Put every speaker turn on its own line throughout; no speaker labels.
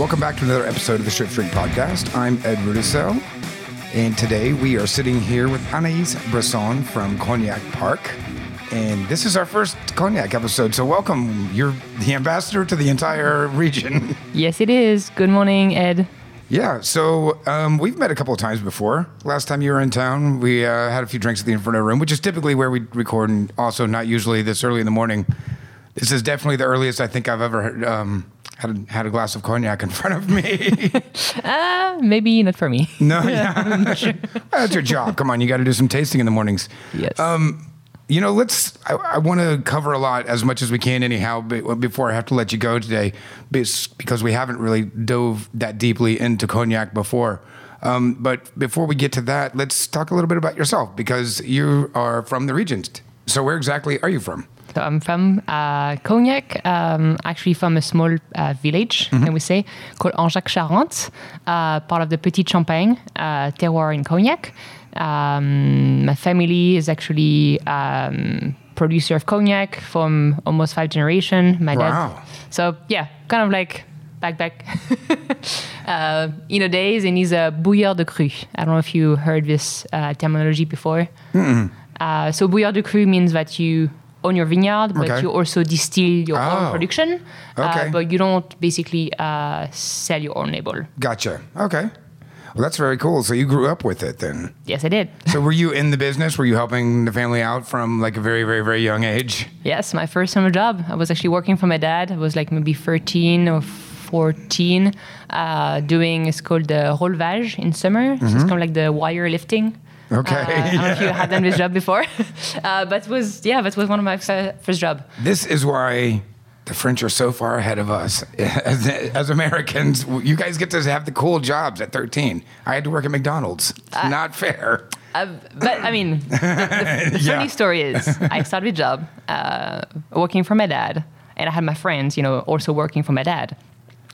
Welcome back to another episode of the Strip Streak Podcast. I'm Ed Rudisell, and today we are sitting here with Anaïs Bresson from Cognac Park. And this is our first cognac episode, so welcome. You're the ambassador to the entire region.
Yes, it is. Good morning, Ed.
Yeah, so um, we've met a couple of times before. Last time you were in town, we uh, had a few drinks at the Inferno Room, which is typically where we record, and also not usually this early in the morning. This is definitely the earliest I think I've ever um, had a, had a glass of cognac in front of me.
Uh, maybe not for me.
no, yeah, that's your job. Come on, you got to do some tasting in the mornings.
Yes.
Um, you know, let's. I, I want to cover a lot as much as we can, anyhow. be- Before I have to let you go today, because we haven't really dove that deeply into cognac before. Um, but before we get to that, let's talk a little bit about yourself, because you are from the region. So, where exactly are you from?
So I'm from uh, Cognac, um, actually from a small uh, village, can we say, called Angeac-Charente, uh, part of the Petite Champagne uh, terroir in Cognac. Um, my family is actually um, producer of cognac from almost five generation. My
Wow.
dad. So yeah, kind of like back back uh, in the days, and he's a bouilleur de cru. I don't know if you heard this uh, terminology before. Uh, so bouilleur de cru means that you own your vineyard, but
Okay.
you also distill your
Oh.
own production.
Okay.
Uh, but you don't basically uh, sell your own label.
Gotcha. Okay. Well, that's very cool. So you grew up with it then.
Yes, I did.
So were you in the business? Were you helping the family out from like a very, very, very young age?
Yes, my first summer job. I was actually working for my dad. I was like maybe 13 or 14, uh, doing it's called the relevage in summer. So it's kind of like the wire lifting.
Okay,
Uh, I don't know if you had done this job before, uh, but it was yeah, that was one of my first job.
This is why the French are so far ahead of us as, as Americans. You guys get to have the cool jobs at 13. I had to work at McDonald's. It's not fair.
Uh, but I mean, the, the, the
Yeah.
funny story is, I started a job uh, working for my dad, and I had my friends, you know, also working for my dad.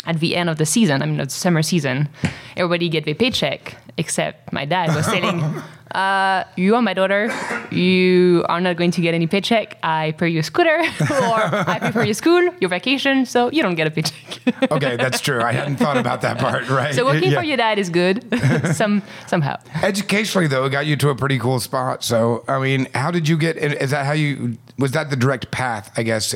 At the end of the season, I mean, the summer season, everybody get their paycheck except my dad was telling, uh, "You are my daughter. You are not going to get any paycheck. I pay you a scooter, or I pay for your school, your vacation, so you don't get a paycheck."
Okay, that's true. I hadn't thought about that part, right?
so working
Yeah.
for your dad is good, some somehow.
Educationally, though, it got you to a pretty cool spot. So, I mean, how did you get? Is that how you? Was that the direct path, I guess,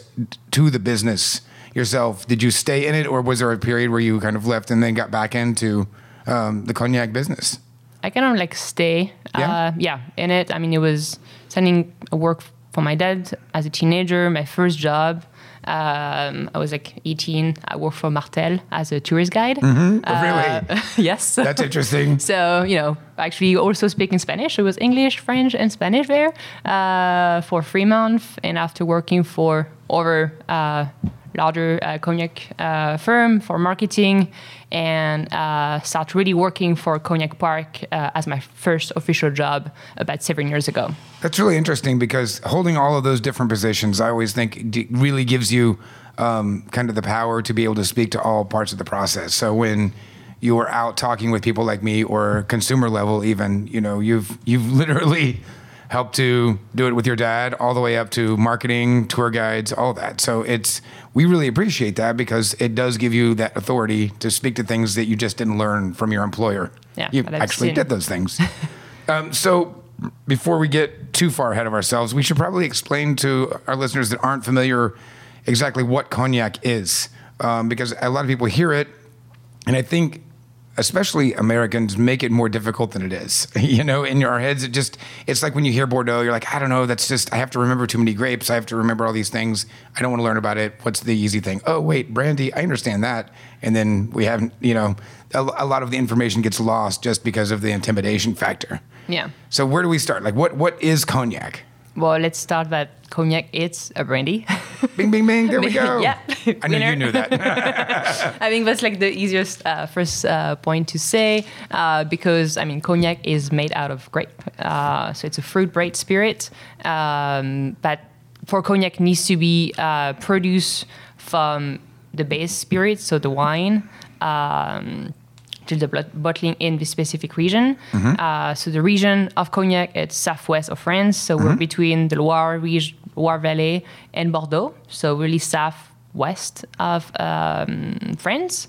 to the business yourself? Did you stay in it, or was there a period where you kind of left and then got back into um, the cognac business?
I kind of like stay,
Yeah?
uh, yeah, in it. I mean, it was sending a work for my dad as a teenager. My first job, um, I was like 18. I worked for Martell as a tourist guide.
Mm-hmm.
Uh,
Really?
yes.
That's interesting.
So, you know, actually also speaking Spanish. It was English, French, and Spanish there uh, for three months. And after working for over uh, larger uh, cognac uh, firm for marketing and uh, start really working for Cognac Park uh, as my first official job about seven years ago.
That's really interesting because holding all of those different positions, I always think d- really gives you um, kind of the power to be able to speak to all parts of the process. So when you are out talking with people like me or consumer level, even you know you've you've literally helped to do it with your dad all the way up to marketing, tour guides, all that. So it's we really appreciate that because it does give you that authority to speak to things that you just didn't learn from your employer.
Yeah,
you actually
seen-
did those things. um, so before we get too far ahead of ourselves, we should probably explain to our listeners that aren't familiar exactly what cognac is, um, because a lot of people hear it, and I think especially Americans make it more difficult than it is. you know, in our heads, it just it's like when you hear Bordeaux, you're like, I don't know, that's just I have to remember too many grapes. I have to remember all these things. I don't want to learn about it. What's the easy thing? Oh, wait, brandy. I understand that. And then we haven't, you know, a, a lot of the information gets lost just because of the intimidation factor.
Yeah.
So where do we start? Like, what what is cognac?
Well, let's start that cognac. It's a brandy.
Bing, bing, bing. There we go.
Yeah.
I knew you knew that.
I think that's like the easiest uh, first uh, point to say uh, because I mean cognac is made out of grape, uh, so it's a fruit based spirit. Um, but for cognac needs to be uh, produced from the base spirit, so the wine. Um, to the bottling in the specific region. Uh, so the region of Cognac, it's southwest of France. So we're between the Loire, reg- Loire Valley and Bordeaux. So really southwest of um, France.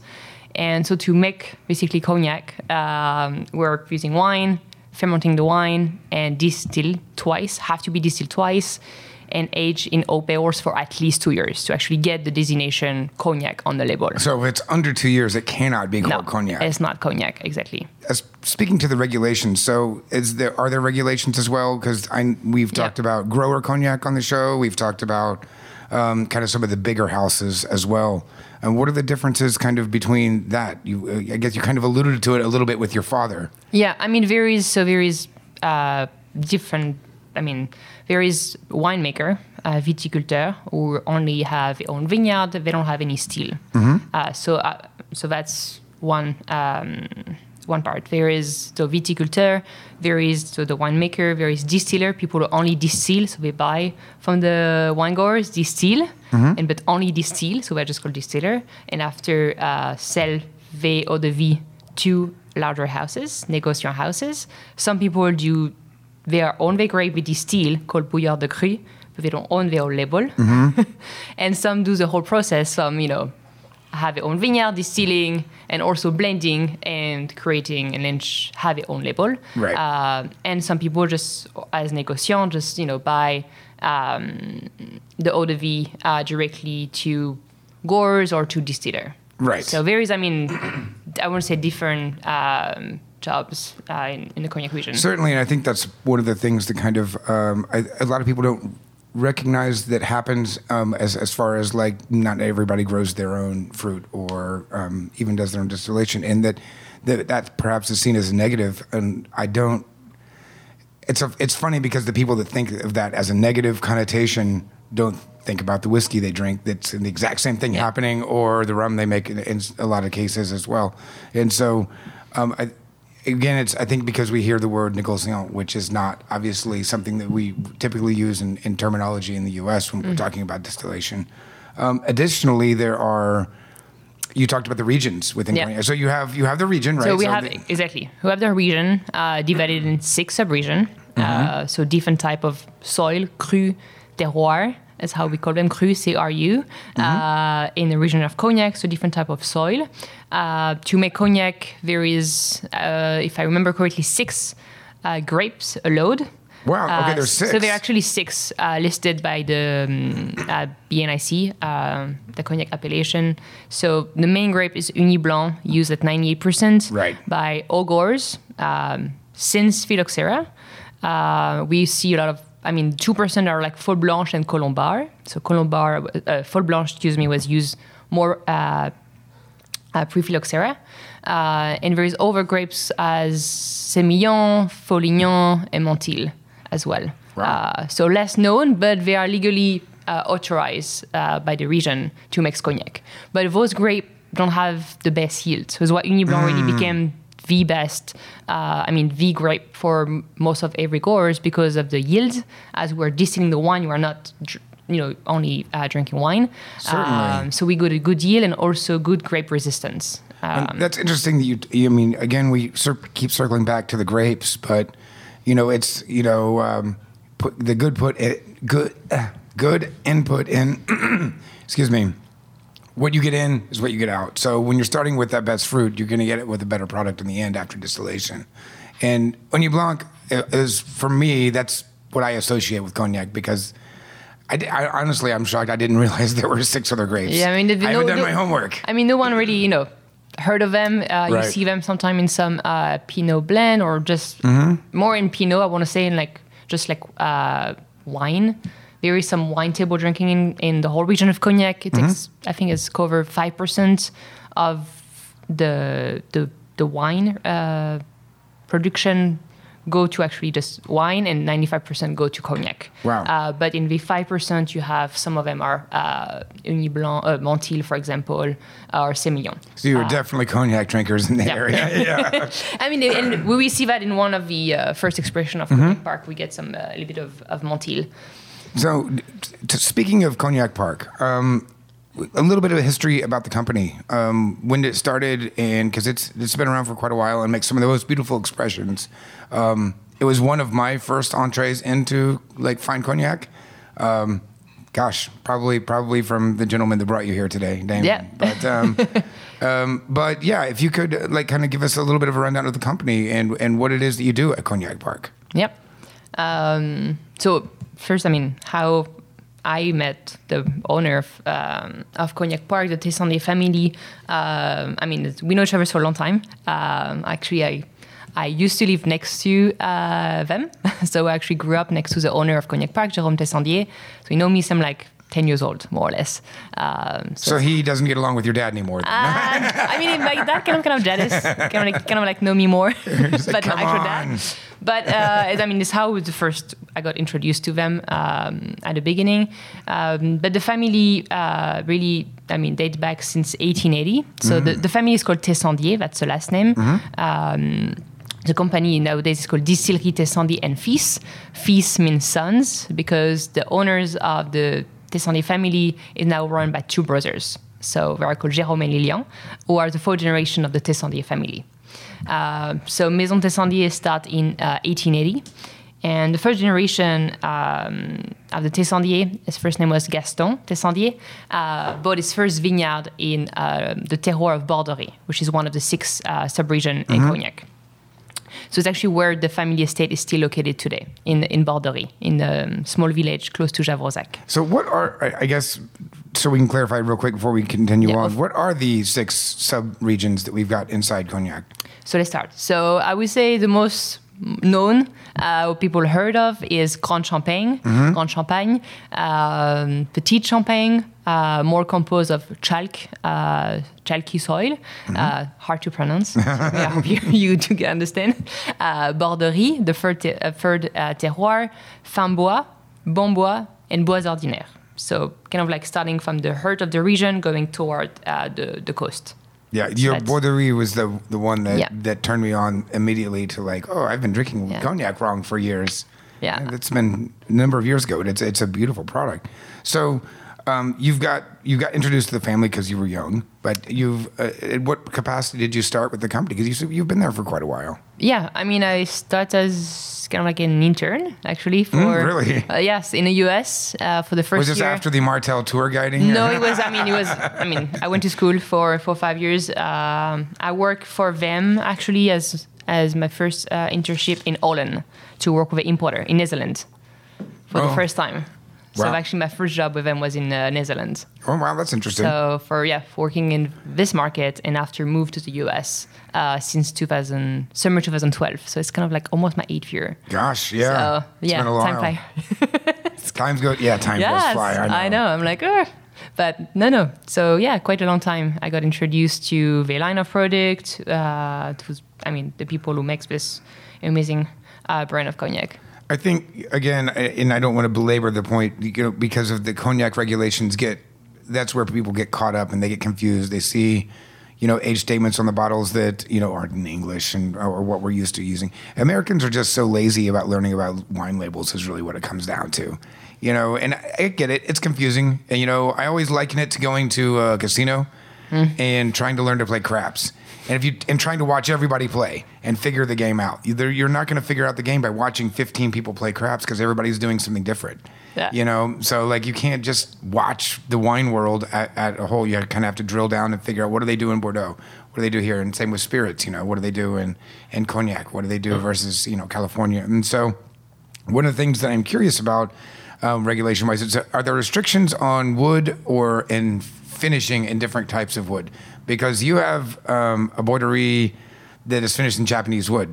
And so to make basically cognac, um, we're using wine, fermenting the wine, and distill twice, have to be distilled twice, and age in oak barrels for at least two years to actually get the designation cognac on the label.
So if it's under two years, it cannot be called
no,
cognac.
it's not cognac, exactly.
As, speaking to the regulations, so is there are there regulations as well? Because we've talked
Yeah.
about grower cognac on the show. We've talked about um, kind of some of the bigger houses as well. And what are the differences kind of between that? You, I guess you kind of alluded to it a little bit with your father.
Yeah, I mean, there is so there is uh, different. I mean, there is winemaker, uh, viticulteur, who only have their own vineyard. They don't have any still. Uh, so, uh, so that's one um, one part. There is the viticulteur. There is so the winemaker. There is distiller. People only distill, so they buy from the wine growers, distill, and but only distill. So we're just called distiller. And after uh, sell the eau de vie to larger houses, negociant houses. Some people do their own the grape with distill called bouilleur de cru, but they don't own their own label. and some do the whole process. Some, you know, have their own vineyard, distilling, and also blending and creating, and then have their own label.
Right.
Uh, and some people just, as negociant, just you know buy um, the eau de vie uh, directly to growers or to distiller.
Right.
So there is, I mean, I wouldn't say different um, jobs uh, in, in the cognac region.
Certainly, and I think that's one of the things that kind of um, I, a lot of people don't recognize that happens um, as as far as like not everybody grows their own fruit or um, even does their own distillation, and that that that perhaps is seen as a negative. And I don't. It's a, it's funny because the people that think of that as a negative connotation don't think about the whiskey they drink. That's the exact same thing happening, or the rum they make in, in a lot of cases as well. And so, um, I, again, it's I think because we hear the word négociant, which is not obviously something that we typically use in, in terminology in the U.S. when we're talking about distillation. Um, additionally, there are you talked about the regions within
Yeah.
So you have you have the region, right?
So we have
the-
exactly we have the region uh, divided in six sub-region. Uh, so different type of soil, cru, terroir, is how we call them, cru, C-R-U, uh, in the region of Cognac. So different type of soil. Uh, to make Cognac, there is, uh, if I remember correctly, six uh, grapes allowed.
Wow, okay,
Uh,
there's
So there are actually six uh, listed by the um, uh, BNIC, um, the cognac appellation. So the main grape is Ugni Blanc, used at 98%.
Right.
By Ogors, um, since Phylloxera. Uh, we see a lot of, I mean, 2% are like Folle Blanche and Colombard. So Colombard, uh, Folle Blanche, excuse me, was used more uh, uh, pre-phylloxera. Uh, and there is other grapes as Semillon, Folignan, and Montil as well.
Wow.
Uh, so less known, but they are legally uh, authorized uh, by the region to make cognac. But those grapes don't have the best yield. So it's why Ugni Blanc really became the best, uh, I mean, the grape for m- most of every growers because of the yield. As we're distilling the wine, you are not, dr- you know, only uh, drinking wine.
Certainly.
so we got a good yield and also good grape resistance. Um,
that's interesting that you. I mean, again, we keep circling back to the grapes, but you know, it's you know, um, put the good put it, good uh, good input in. excuse me. What you get in is what you get out. So when you're starting with that best fruit, you're going to get it with a better product in the end after distillation. And Ugni Blanc is for me. That's what I associate with cognac because. I, I honestly, I'm shocked. I didn't realize there were six other grapes.
Yeah, I mean,
I
no-
haven't done
no-
my homework.
I mean, no one really, you know, heard of them. Uh, You see them sometime in some uh, Pineau blend or just
Mm-hmm.
more in Pineau. I want to say in like just like uh, wine. There is some wine table drinking in, in the whole region of Cognac. It takes,
Mm-hmm.
I think, it's cover five percent of the the the wine uh, production go to actually just wine and 95% go to cognac.
Wow.
Uh, but in the 5%, you have some of them are uh, Ugni Blanc, uh, Montil, for example, or Semillon.
So you were definitely cognac drinkers in the
Yeah.
area. Yeah.
I mean, and we see that in one of the uh, first expression of
Mm-hmm.
Cognac Park. We get some uh, a little bit of, of Montil.
So, t- speaking of Cognac Park, um, a little bit of a history about the company, um, when it started, and because it's it's been around for quite a while and makes some of the most beautiful expressions. Um, it was one of my first entrees into like fine cognac. Um, gosh, probably probably from the gentleman that brought you here today, Damon.
Yeah.
But um, Um, but yeah, if you could like kind of give us a little bit of a rundown of the company and and what it is that you do at Cognac Park.
Yep. Um, so first, I mean, how I met the owner of, um, of Cognac Park, the Tessandier family. Um, I mean, we know each other for a long time. Um, actually, I I used to live next to uh, them, so I actually grew up next to the owner of Cognac Park, Jérôme Tessandier. So he know me some like 10 years old, more or less. Um,
So he doesn't get along with your dad anymore. then.
I mean, like that kind of kind of jealous, kind of like kind of like know me more, but
"Come
my actual
on."
dad. But uh, I mean, it's how the first I got introduced to them um, at the beginning. Um, but the family uh, really, I mean, dates back since 1880. So the, the family is called Tessandier. That's the last name. Um, the company nowadays is called Distillerie Tessandier and Fils. Fils means sons because the owners of the Tessandier family is now run by two brothers. So they are called Jérôme and Lilian, who are the fourth generation of the Tessandier family. Uh, so Maison Tessandier started in uh, 1880. And the first generation um, of the Tessandier, his first name was Gaston Tessandier, uh, bought his first vineyard in uh, the terroir of Borderie, which is one of the six uh, sub-regions in Cognac. So it's actually where the family estate is still located today, in in Borderie, in the um, small village close to Javrozac.
So what are I guess so we can clarify real quick before we continue
Yeah,
on. What are the six sub regions that we've got inside Cognac?
So let's start. So I would say the most known, uh, people heard of, is Grande Champagne, Grande Champagne, um, Petite Champagne, uh, more composed of chalk, uh, chalky soil, uh, hard to pronounce. so I hope you, you do understand. Uh, Borderie, the third, te- uh, third uh, terroir, Fins Bois, Bonbois, and Bois Ordinaires. So kind of like starting from the heart of the region, going toward uh, the, the coast.
Yeah, your
that's-
Borderie was the the one that
Yeah.
that turned me on immediately to like, oh, I've been drinking
Yeah.
cognac wrong for years.
Yeah.
It's been a number of years ago, and it's it's a beautiful product. So. Um, you've got you got introduced to the family because you were young, but you've uh, at what capacity did you start with the company? Because you, you've been there for quite a while.
Yeah, I mean, I started as kind of like an intern, actually. For
Mm, really?
Uh, yes, in the US uh, for the first
Was this
year.
after the Martell tour guiding? or-
no, it was. I mean, it was. I mean, I went to school for for five years. Um, I worked for them actually as as my first uh, internship in Holland to work with an importer in Netherlands for
Oh.
the first time. So
Wow.
actually, my first job with them was in uh, Netherlands.
Oh wow, that's interesting.
So for yeah, working in this market and after moved to the US uh, since 2000 summer 2012. So it's kind of like almost my eighth year.
Gosh, yeah,
So
It's
yeah,
been a while.
time fly.
Times go, yeah, time
yes,
goes fly. I know.
I'm like, oh. but no, no. So yeah, quite a long time. I got introduced to the line of product. Uh, was, I mean, the people who makes this amazing uh, brand of cognac.
I think again, and I don't want to belabor the point, you know, because of the cognac regulations. Get that's where people get caught up and they get confused. They see, you know, age statements on the bottles that you know aren't in English and or what we're used to using. Americans are just so lazy about learning about wine labels. Is really what it comes down to, you know. And I, I get it; it's confusing. And you know, I always liken it to going to a casino hmm. and trying to learn to play craps. And if you and trying to watch everybody play and figure the game out, you're not going to figure out the game by watching 15 people play craps because everybody's doing something different.
Yeah.
You know, so like you can't just watch the wine world at, at a whole. You kind of have to drill down and figure out what do they do in Bordeaux, what do they do here, and same with spirits. You know, what do they do in in cognac, what do they do versus you know California, and so one of the things that I'm curious about, um, regulation wise, is are there restrictions on wood or in finishing in different types of wood? Because you have um, a borderie that is finished in Japanese wood.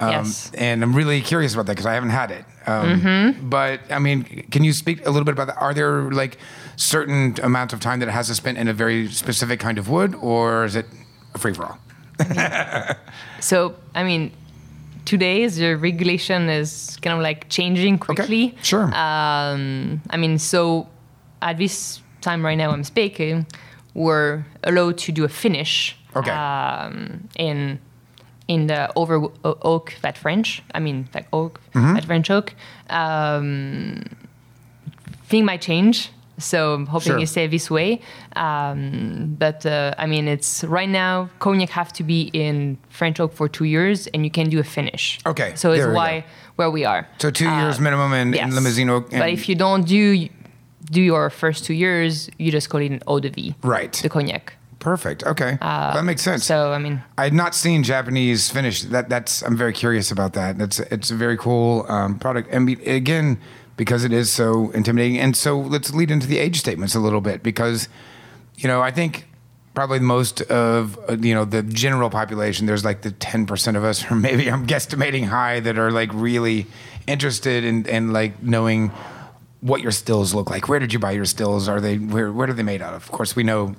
Um,
Yes.
And I'm really curious about that because I haven't had it. Um, But I mean, can you speak a little bit about that? Are there like certain amount of time that it has to spend in a very specific kind of wood, or is it a free for all?
So I mean, today the regulation is kind of like changing quickly.
sure.
Um, I mean, so at this time right now I'm speaking, we're allowed to do a finish.
Okay.
Um, in in the over oak that French. I mean, that oak
Mm-hmm.
fat French oak. Um, thing might change. So I'm hoping
Sure.
you stay this way. Um, but uh, I mean, it's right now cognac have to be in French oak for two years, and you can do a finish.
Okay,
So it's
we go.
why where we are.
So two years minimum in, in
Uh,
Limousin oak.
but if you don't do do your first two years, you just call it an eau de vie.
Right.
The cognac.
Perfect. Okay, that makes sense.
So I mean,
I had not seen Japanese finish. That that's I'm very curious about that. That's it's a very cool um, product. And be- again, because it is so intimidating. And so let's lead into the age statements a little bit because, you know, I think probably most of uh, you know the general population. There's like the 10 percent of us, or maybe I'm guesstimating high, that are like really interested in in like knowing what your stills look like. Where did you buy your stills? Are they where where are they made out of? Of course, we know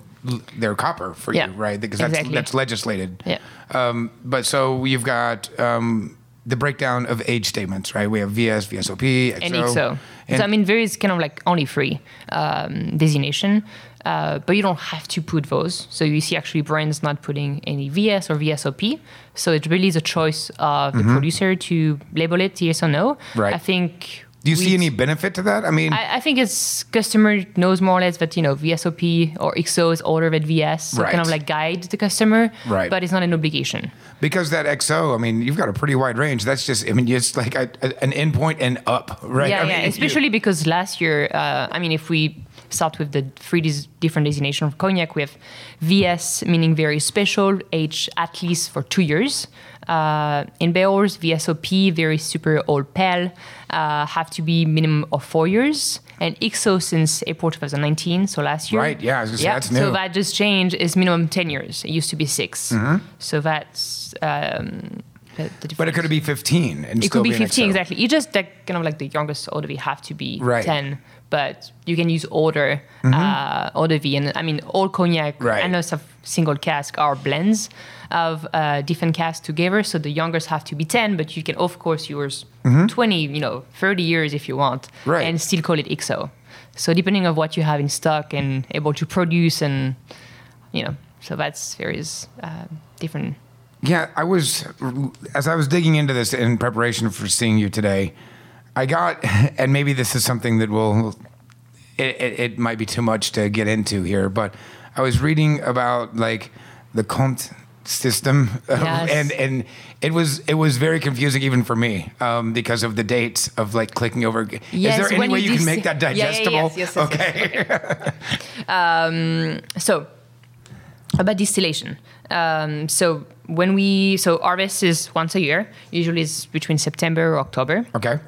they're copper for
Yeah,
you, right? Because that's
exactly.
that's legislated.
Yeah.
Um, but so you've got um, the breakdown of age statements, right? We have VS, VSOP, XO.
and XO.
And
so I mean, there is kind of like only three um, designation, uh, but you don't have to put those. So you see actually brands not putting any VS or VSOP. So it really is a choice of the producer to label it yes or no.
Mm-hmm. Right.
I think.
Do you see any benefit to that? I mean,
I, I think it's customer knows more or less that you know VSOP or XO is older than VS, so kind of like guide the customer,
Right.
But it's not an obligation.
because that XO, I mean, you've got a pretty wide range. That's just, I mean, it's like a, a- an endpoint and up, right?
Yeah,
I
yeah.
mean,
Especially because last year, uh, I mean, if we start with the three des- different designations of cognac, we have VS, meaning very special, aged at least for two years. Uh, in Belarus, VSOP, very super old pale, uh, have to be minimum of four years. And XO since April 2019, so last year.
Right, yeah, I was gonna say, that's
So that just changed. Is minimum 10 years. It used to be 6 So that's um, the, the
Mm-hmm. But it could be 15 and
It could be
an
15
XO.
exactly. You just like kind of like the youngest eau we have to be
Right. Mm-hmm.
10, but you can use older uh, eau de vie. And I mean, all cognac
Right.
and most of single cask are blends of uh, different casks together. So the youngest have to be 10, but you can of course use 20, you know, 30 years if you want,
Mm-hmm. Right.
and still call it XO. So depending on what you have in stock and able to produce, and you know, so that's various uh, different.
Yeah, I was as I was digging into this in preparation for seeing you today. I got, and maybe this is something that will, it, it, it might be too much to get into here, but I was reading about like the compte system,
Yes.
and and it was it was very confusing even for me um, because of the dates of like clicking over. is there any way
you
you can make that
Yeah, yeah,
digestible?
yes, yes, yes, yes.
okay.
So about distillation. Um, so when we so harvest is once a year. Usually it's between September or October.
okay.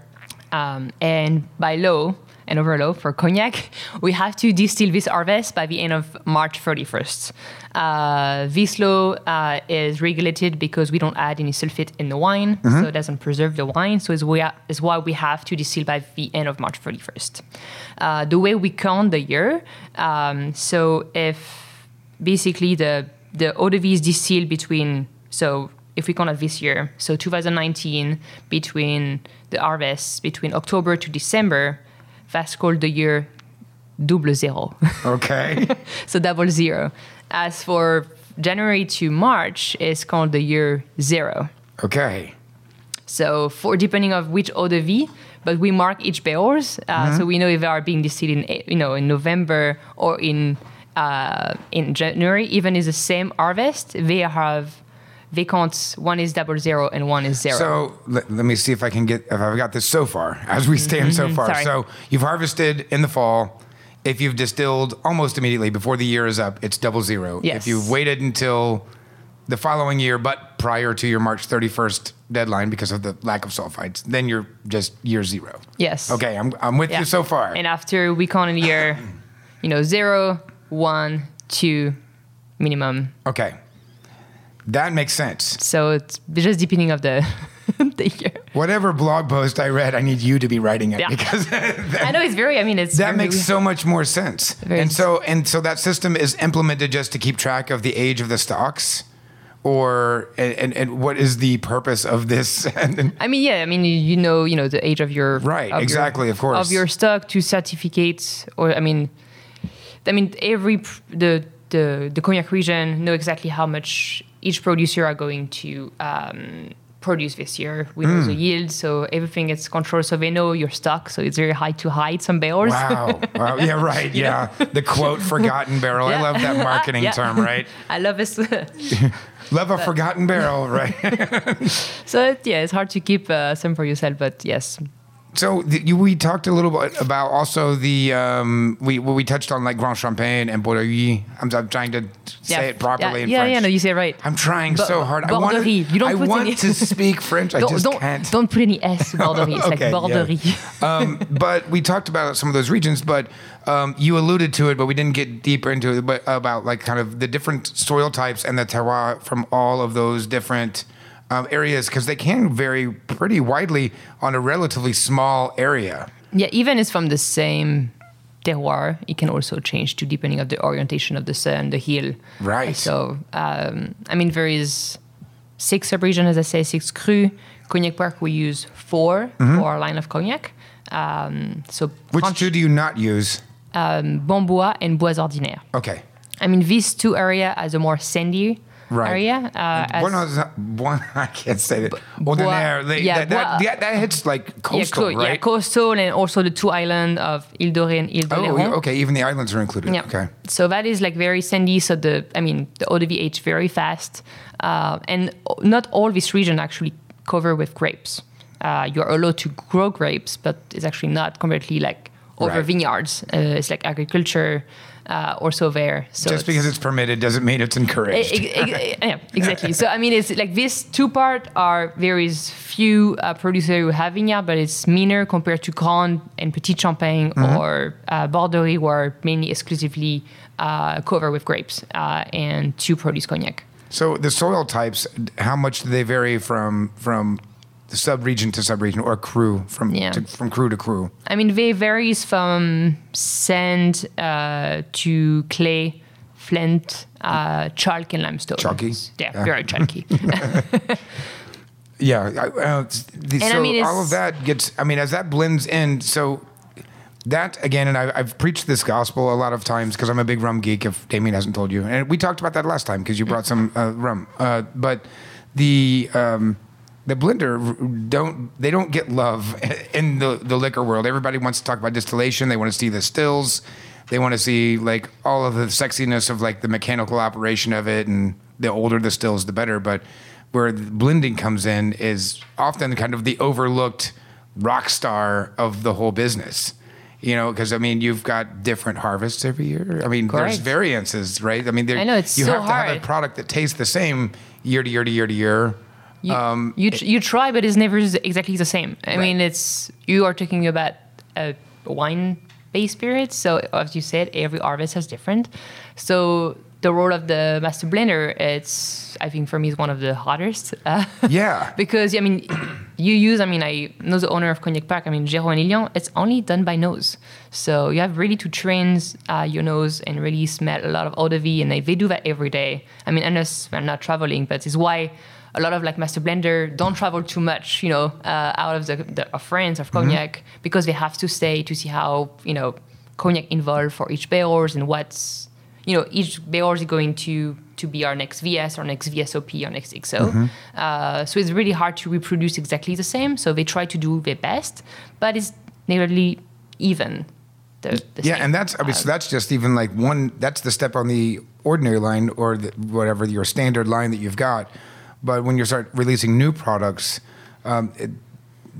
Um, and by law and over law for cognac, we have to distill this harvest by the end of March 31st. Uh, this law uh, is regulated because we don't add any sulfate in the wine, so it doesn't preserve the wine. So it's, we are, it's why we have to distill by the end of March 31st. Uh, the way we count the year, um, so if basically the the eau de vie is distilled between so if we count it this year so 2019 between the harvest between october to december that's called the year double zero
Okay.
so double zero as for january to march is called the year zero
okay.
so for depending of which eau de vie, but we mark each barrels, uh, so we know if they are being distilled in you know in November or in uh, in January. Even is the same harvest, they have count one is double zero and one is zero.
So let, let me see if I can get if I've got this so far as we stand so far.
Mm-hmm. Sorry.
So you've harvested in the fall. If you've distilled almost immediately before the year is up, it's double zero.
Yes.
If you've waited until the following year, but prior to your March 31st deadline because of the lack of sulfites, then you're just year zero.
yes.
Okay, I'm, I'm with
Yeah.
you so far.
And after we count in the year, you know zero, one, two, minimum.
okay. That makes sense.
So it's just depending of the the year.
Whatever blog post I read, I need you to be writing it
Yeah.
because
I know it's very. I mean, it's
that
very-
makes so much more sense. And so and so that system is implemented just to keep track of the age of the stocks, or and and, what is the purpose of this? And-
I mean, yeah. I mean, you- know, you know, the age of your
Right,
of your-
exactly, of course.
of your stock to certificate, or I mean, I mean, every the the the cognac region know exactly how much each producer are going to um, produce this year. We know
Hmm.
the yield, so everything is controlled. So they know your stock, so it's very hard to hide some barrels.
wow. wow. Yeah. Right. Yeah. The quote "forgotten barrel." I love that marketing
Yeah.
term. Right.
I love this.
Love a forgotten barrel. Right.
so it, yeah, it's hard to keep uh, some for yourself, but yes,
So the, you, we talked a little bit about also the um, we well, we touched on like Grand Champagne and Bordeaux. I'm, I'm trying to say
Yeah.
it properly
Yeah,
in
yeah,
French.
yeah, yeah, no, you say it right.
I'm trying so hard. I want to,
You don't
I want
any-
to speak French. I
don't,
just
don't,
can't.
don't put any S in Bordeaux. It's
Okay,
like
yeah. Um, but we talked about some of those regions, but um, you alluded to it, but we didn't get deeper into it. But about like kind of the different soil types and the terroir from all of those different um, areas because they can vary pretty widely on a relatively small area.
Yeah, even it's from the same terroir, it can also change to depending of the orientation of the sun, the hill.
Right.
So, um, I mean, there is six sub-regions, as I say, six cru. Cognac Park, we use 4 for our line of cognac. Um, so,
Mm-hmm. Which
Franche-
two do you not use?
um, Bons Bois and Bois Ordinaire.
Okay.
I mean, these two area as a more sandy
Right.
area. Uh, as-
One, is not- one, I can't say it. Ordinaire. they-
yeah,
that, that, yeah, that hits like coastal,
yeah, co-
right?
yeah, coastal, and also the two islands of Ile de Ré and Ile de
oh,
Léron.
okay. Even the islands are included.
Yeah.
Okay.
So that is like very sandy. So the, I mean, the eau de vie age very fast, uh, and not all this region actually cover with grapes. Uh, you're allowed to grow grapes, but it's actually not completely like over
Right.
vineyards. Uh, it's like agriculture uh, also there. So
Just because it's permitted doesn't mean it's encouraged.
Yeah, exactly. So I mean, it's like this two part are there is few uh, producers who have vineyard, but it's minor compared to Grand and Petit Champagne or uh, Borderie, who are mainly exclusively uh, covered with grapes uh, and to produce cognac.
So the soil types, how much do they vary from from the sub-region to sub-region or cru from
Yeah.
to, from cru to cru?
I mean, they varies from sand uh, to clay, flint, uh, chalk, and limestone.
Chalky?
Yeah,
Yeah.
very chalky.
Yeah, I, uh, the,
And I mean,
all of that gets. I mean, as that blends in, so that again, and I, I've preached this gospel a lot of times because I'm a big rum geek. If Damien hasn't told you, and we talked about that last time because you brought some uh, rum. Uh, but the um, the blender don't they don't get love in the the liquor world. Everybody wants to talk about distillation. They want to see the stills. They want to see like all of the sexiness of like the mechanical operation of it, and the older the stills, the better. But where the blending comes in is often kind of the overlooked rock star of the whole business. You know, because I mean, you've got different harvests every year. I mean, there's variances, right? I mean, there,
I know, it's
you
so
have to have a product that tastes the same year to year to year to year.
You,
Um,
you, tr- you try, but it's never exactly the same. I
Right.
mean, it's you are talking about a wine-based spirit, so as you said, every harvest has different. So the role of the master blender, it's I think for me is one of the hardest. Uh,
Yeah.
because I mean, you use. I mean, I know the owner of Cognac Park. I mean, Jérôme Lilian. It's only done by nose, so you have really to train uh, your nose and really smell a lot of eau de vie, and they, they do that every day. I mean, unless we're not traveling, but it's why a lot of like master blender don't travel too much, you know, uh, out of the, the of France of cognac because they have to stay to see how you know cognac involved for each barrels and what's you know each barrel is going to to be our next VS or next VSOP or next XO. Uh, so it's really hard to reproduce exactly the same. So they try to do their best, but it's nearly even. The, the
Yeah,
same.
and that's I mean, so
Uh,
that's just even like one. That's the step on the ordinary line or the, whatever your standard line that you've got. But when you start releasing new products, um, it,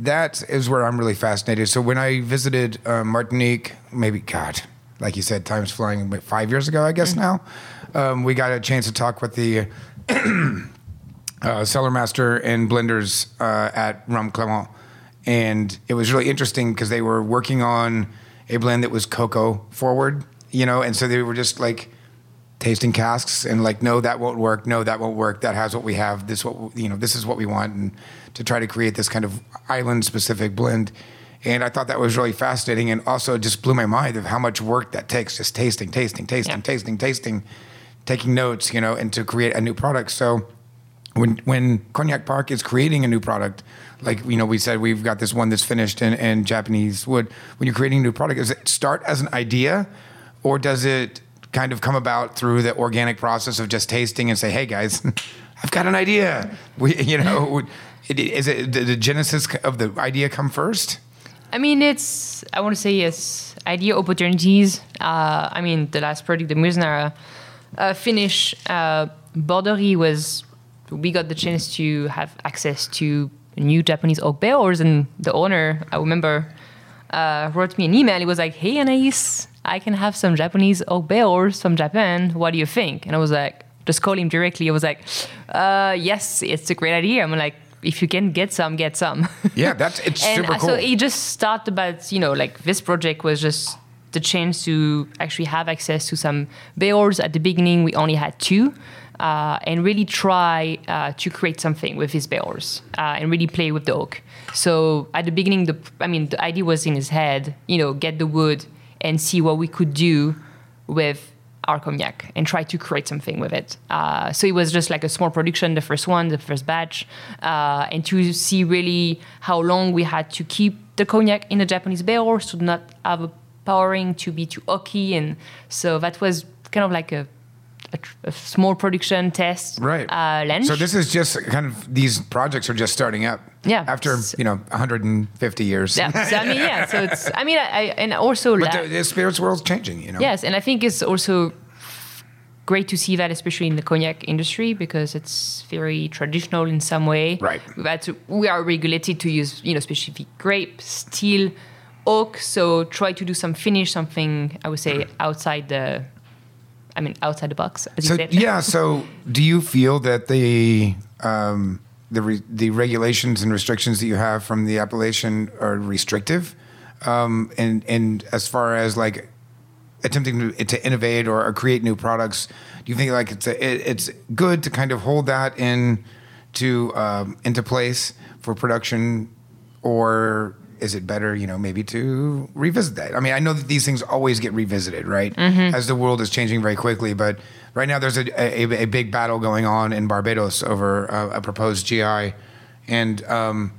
that is where I'm really fascinated. So when I visited uh, Martinique, maybe God, like you said, time's flying. But five years ago, I guess now, um, we got a chance to talk with the. uh, cellar master and blenders uh, at Rum Clement, and it was really interesting because they were working on a blend that was cocoa forward, you know, and so they were just like tasting casks and like, no, that won't work. No, that won't work. That has what we have. This what you know. This is what we want, and to try to create this kind of island specific blend. And I thought that was really fascinating, and also just blew my mind of how much work that takes, just tasting, tasting, tasting,
Yeah.
tasting, tasting, taking notes, you know, and to create a new product. So when when Cognac Park is creating a new product, like you know, we said we've got this one that's finished in, in Japanese wood. When you're creating a new product, does it start as an idea, or does it kind of come about through the organic process of just tasting and say, "Hey guys, I've got an idea." We, you know, is it did the genesis of the idea come first?
I mean, it's, I want to say yes, idea opportunities. Uh, I mean, the last project, the Mizunara uh, finish, uh, Borderie was, we got the chance to have access to new Japanese oak barrels, and the owner, I remember, uh, wrote me an email. He was like, "Hey, Anais, I can have some Japanese oak barrels from Japan. What do you think?" And I was like, just call him directly. I was like, uh, "Yes, it's a great idea." I'm like, if you can get some, get some.
Yeah, that's it's
and
super
uh,
cool.
so it just started about you know like this project was just the chance to actually have access to some barrels at the beginning we only had two uh, and really try uh, to create something with his barrels uh, and really play with the oak so at the beginning the i mean the idea was in his head you know get the wood and see what we could do with our cognac and try to create something with it. Uh, so it was just like a small production, the first one, the first batch, uh, and to see really how long we had to keep the cognac in the Japanese barrels to not have a powering to be too oaky, and so that was kind of like a a, a small production test.
Right.
Uh, lunch.
So this is just kind of these projects are just starting up.
Yeah.
After you know 150 years.
yeah. So I mean, yeah. So it's. I mean, I, I and also.
But
la-
the, the spirits world's changing. You know.
Yes, and I think it's also great to see that, especially in the cognac industry, because it's very traditional in some way.
Right.
We've had to, we are regulated to use, you know, specific grape, steel, oak. So try to do some finish, something I would say outside the, I mean, outside the box, as
So
you said.
yeah. So do you feel that the um, the re- the regulations and restrictions that you have from the appellation are restrictive? Um, and and as far as like attempting to, to innovate or, or create new products, do you think like it's a, it, it's good to kind of hold that in to um, into place for production, or is it better, you know, maybe to revisit that? I mean, I know that these things always get revisited, right? As the world is changing very quickly, but right now there's a, a, a big battle going on in Barbados over a, a proposed GI, and um,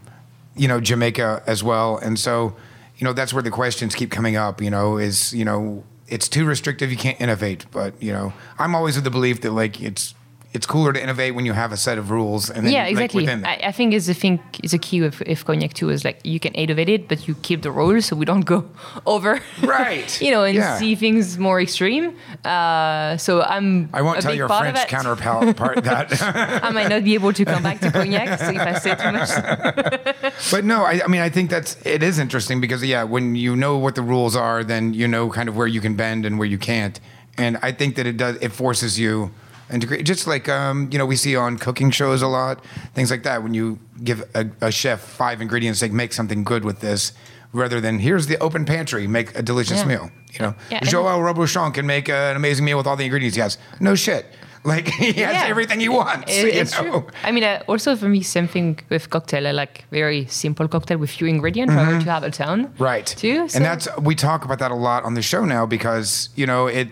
you know Jamaica as well, and so you know that's where the questions keep coming up. You know, is you know it's too restrictive, you can't innovate. But you know, I'm always of the belief that like it's it's cooler to innovate when you have a set of rules and then
yeah,
like,
exactly.
that.
I, I think is the thing is a key with if cognac too is like you can innovate it, but you keep the rules so we don't go over.
Right.
you know, and
Yeah.
see things more extreme. Uh, so I'm.
I won't tell your French counterpart that.
I might not be able to come back to cognac, so if I say too much.
But no, I, I mean, I think that's it is interesting because yeah, when you know what the rules are, then you know kind of where you can bend and where you can't, and I think that it does it forces you and just like um, you know we see on cooking shows a lot things like that when you give a, a chef five ingredients like make something good with this rather than here's the open pantry make a delicious
Yeah.
meal you know
Yeah,
Joel Robuchon can make an amazing meal with all the ingredients he has no shit like he has
Yeah.
everything he wants
It- it's
know?
true. I mean, uh, also for me, same thing with cocktail. I like very simple cocktail with few ingredients, rather to have a ton.
Mm-hmm. right
Too. so-
and that's we talk about that a lot on the show now because you know it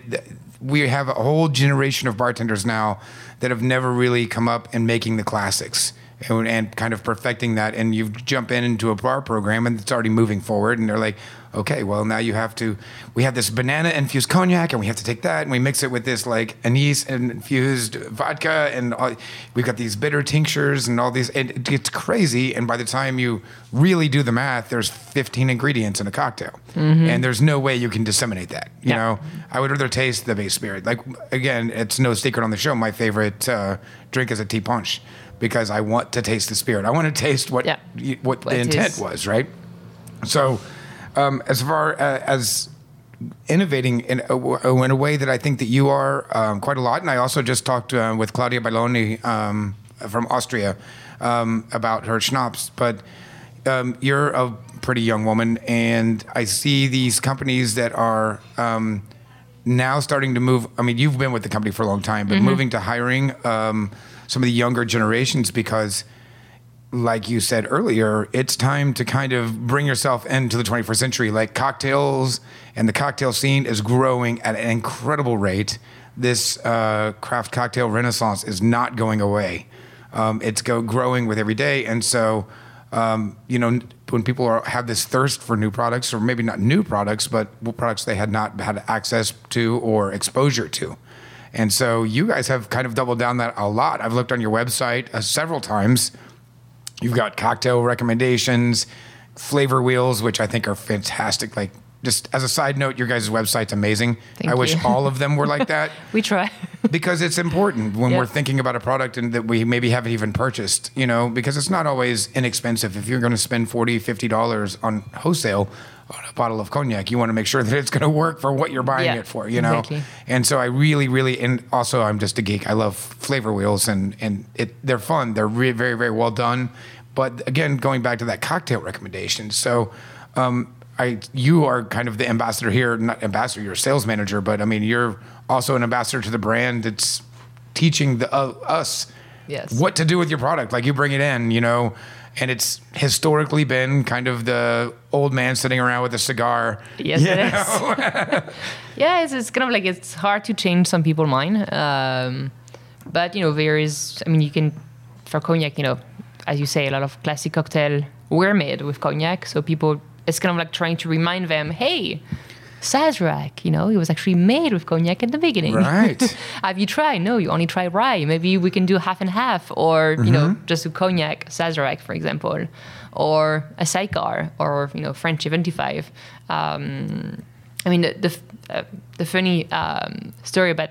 we have a whole generation of bartenders now that have never really come up in making the classics and, and kind of perfecting that. And you jump in into a bar program and it's already moving forward and they're like okay well now you have to we have this banana infused cognac and we have to take that and we mix it with this like anise infused vodka and all, we've got these bitter tinctures and all these and it gets crazy and by the time you really do the math there's 15 ingredients in a cocktail and there's no way you can disseminate that you
Yeah.
know i would rather taste the base spirit like again it's no secret on the show my favorite uh, drink is a ti' punch because i want to taste the spirit i want to taste what
Yeah.
what,
What
the intent
is.
was right so um, as far uh, as innovating in a, w- in a way that I think that you are um, quite a lot. And I also just talked uh, with Claudia Belloni um, from Austria um, about her schnapps. But um, you're a pretty young woman, and I see these companies that are um, now starting to move. I mean, you've been with the company for a long time, but moving to hiring um, some of the younger generations because like you said earlier, it's time to kind of bring yourself into the 21st century. Like cocktails and the cocktail scene is growing at an incredible rate. This uh, craft cocktail renaissance is not going away. Um, it's go growing with every day, and so um, you know when people are, have this thirst for new products, or maybe not new products, but products they had not had access to or exposure to. And so you guys have kind of doubled down that a lot. I've looked on your website uh, several times. You've got cocktail recommendations, flavor wheels, which I think are fantastic. Like just as a side note, your guys' website's amazing.
Thank
I wish all of them were like that
We try.
because it's important when
Yeah.
we're thinking about a product and that we maybe haven't even purchased, you know, because it's not always inexpensive. If you're going to spend 40 $50 on wholesale on a bottle of cognac, you want to make sure that it's going to work for what you're buying
Yeah,
it for, you know?
exactly.
And so I really, really, and also I'm just a geek. I love flavor wheels and, and it, they're fun. They're re- very, very well done. But again, going back to that cocktail recommendation. So, um, I, you are kind of the ambassador here, not ambassador, you're a sales manager, but I mean, you're also an ambassador to the brand that's teaching the, uh, us
Yes.
what to do with your product. Like you bring it in, you know, and it's historically been kind of the old man sitting around with a cigar.
Yes, it is. yeah, it's, it's kind of like it's hard to change some people's mind. Um, but you know, there is. I mean, you can for cognac. You know, as you say, a lot of classic cocktail were made with cognac. So people, it's kind of like trying to remind them, hey. Sazerac, you know, it was actually made with cognac at the beginning.
Right.
Have you tried? No, you only try rye. Maybe we can do half and half, or you know,
Mm-hmm.
just a cognac, Sazerac, for example, or a sidecar, or you know, French 75. Um, I mean, the the, uh, the funny um, story about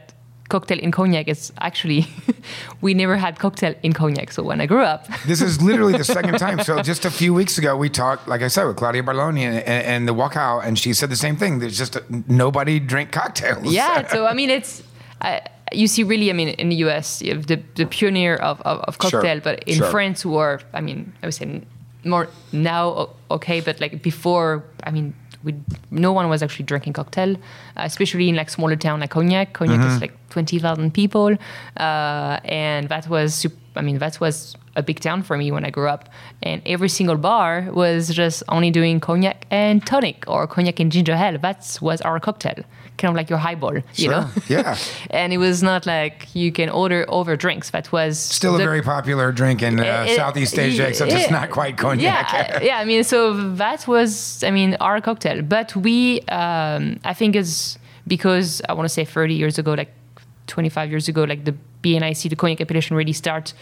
cocktail in cognac is actually we never had cocktail in cognac. So when I grew up,
This is literally the second time. So just a few weeks ago, we talked, like I said, with Claudia Barloni and, and, the walkout, and she said the same thing. There's just a, nobody drink cocktails.
yeah. So I mean, it's. Uh, you see, really, I mean, in the US, you have the, the pioneer of, of, of
Sure,
cocktail, but in
sure.
France, who are, I mean, I would say more now, okay, but like before, I mean, we, no one was actually drinking cocktail, uh, especially in like smaller town like Cognac. Cognac
Mm-hmm.
is like 20,000 people. Uh, and that was, sup- I mean, that was a big town for me when I grew up. And every single bar was just only doing cognac and tonic or cognac and ginger ale. That was our cocktail, kind of like your highball, you
Sure,
know?
yeah.
and it was not like you can order over drinks. That was
Still a very popular drink in uh,
it-
Southeast Asia, except it's
yeah.
not quite cognac.
Yeah, yeah. I mean, so that was, I mean, our cocktail. But we, um, I think, it's because I want to say 30 years ago, like 25 years ago, like the BNIC, the cognac appellation, really start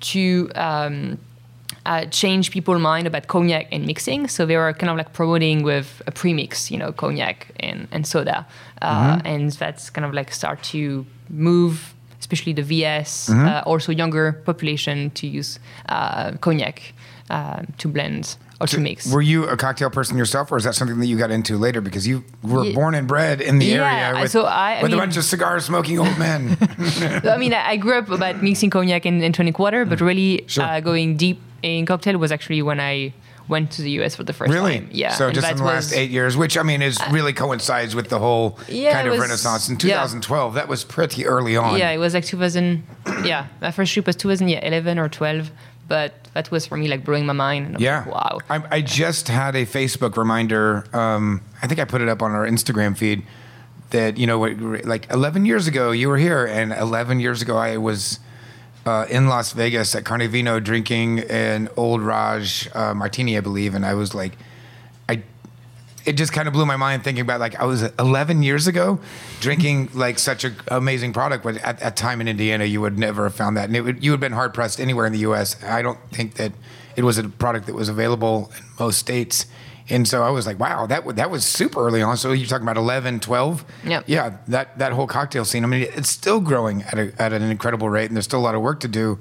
to. Um, uh, change people's mind about cognac and mixing. So they were kind of like promoting with a premix, you know, cognac and, and soda. Uh, And that's kind of like start to move, especially the VS, uh, also younger population to use uh, cognac uh, to blend or to mix.
Were you a cocktail person yourself, or is that something that you got into later because you were
Ye-
born and bred in the
Yeah,
area with,
so I- I
with
mean-
a bunch of cigar smoking old men?
I mean, I I grew up about mixing cognac and, and tonic water, but really
Sure.
uh, going deep in cocktail was actually when I went to the US for the first
really?
time. Yeah.
So
and
just
that
in the last
was- Uh,
eight years, which I mean is really coincides with the whole
Yeah,
kind of
was-
renaissance in
yeah.
2012. That was pretty early on.
Yeah, it was like 2000. yeah, my first trip was 2011 or 12, but that was for me like blowing my mind. And I was
Yeah.
like, wow.
I, I just had a Facebook reminder. Um, I think I put it up on our Instagram feed that, you know, like 11 years ago, you were here, and 11 years ago, I was uh, in Las Vegas at Carnevino drinking an old Raj uh, martini, I believe. And I was like, I it just kind of blew my mind thinking about like I was 11 years ago drinking like such an amazing product, but at that time in Indiana, you would never have found that, and it would, you would have been hard pressed anywhere in the U.S. I don't think that it was a product that was available in most states. And so I was like, wow, that wa- that was super early on. So you're talking about 11, 12?
Yep.
Yeah, that, that whole cocktail scene. I mean, it's still growing at, a, at an incredible rate, and there's still a lot of work to do.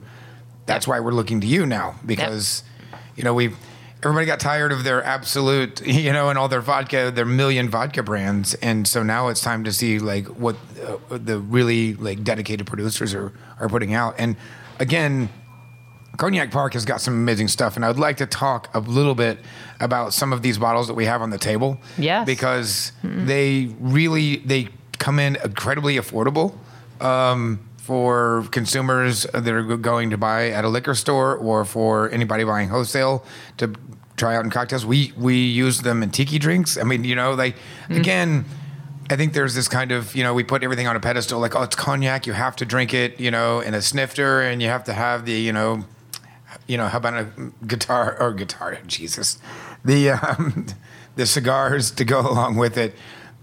That's why we're looking to you now because, you know, we've everybody got tired of their Absolut, you know, and all their vodka, their million vodka brands, and so now it's time to see like what uh, the really like dedicated producers are are putting out. And again, Cognac Park has got some amazing stuff, and I'd like to talk a little bit about some of these bottles that we have on the table.
Yes.
because they really they come in incredibly affordable um, for consumers that are going to buy at a liquor store or for anybody buying wholesale to try out in cocktails. We we use them in tiki drinks. I mean, you know, like again. I think there's this kind of, you know, we put everything on a pedestal, like, oh, it's cognac, you have to drink it, you know, in a snifter, and you have to have the, you know, you know, how about a guitar or guitar? Jesus, the um, the cigars to go along with it.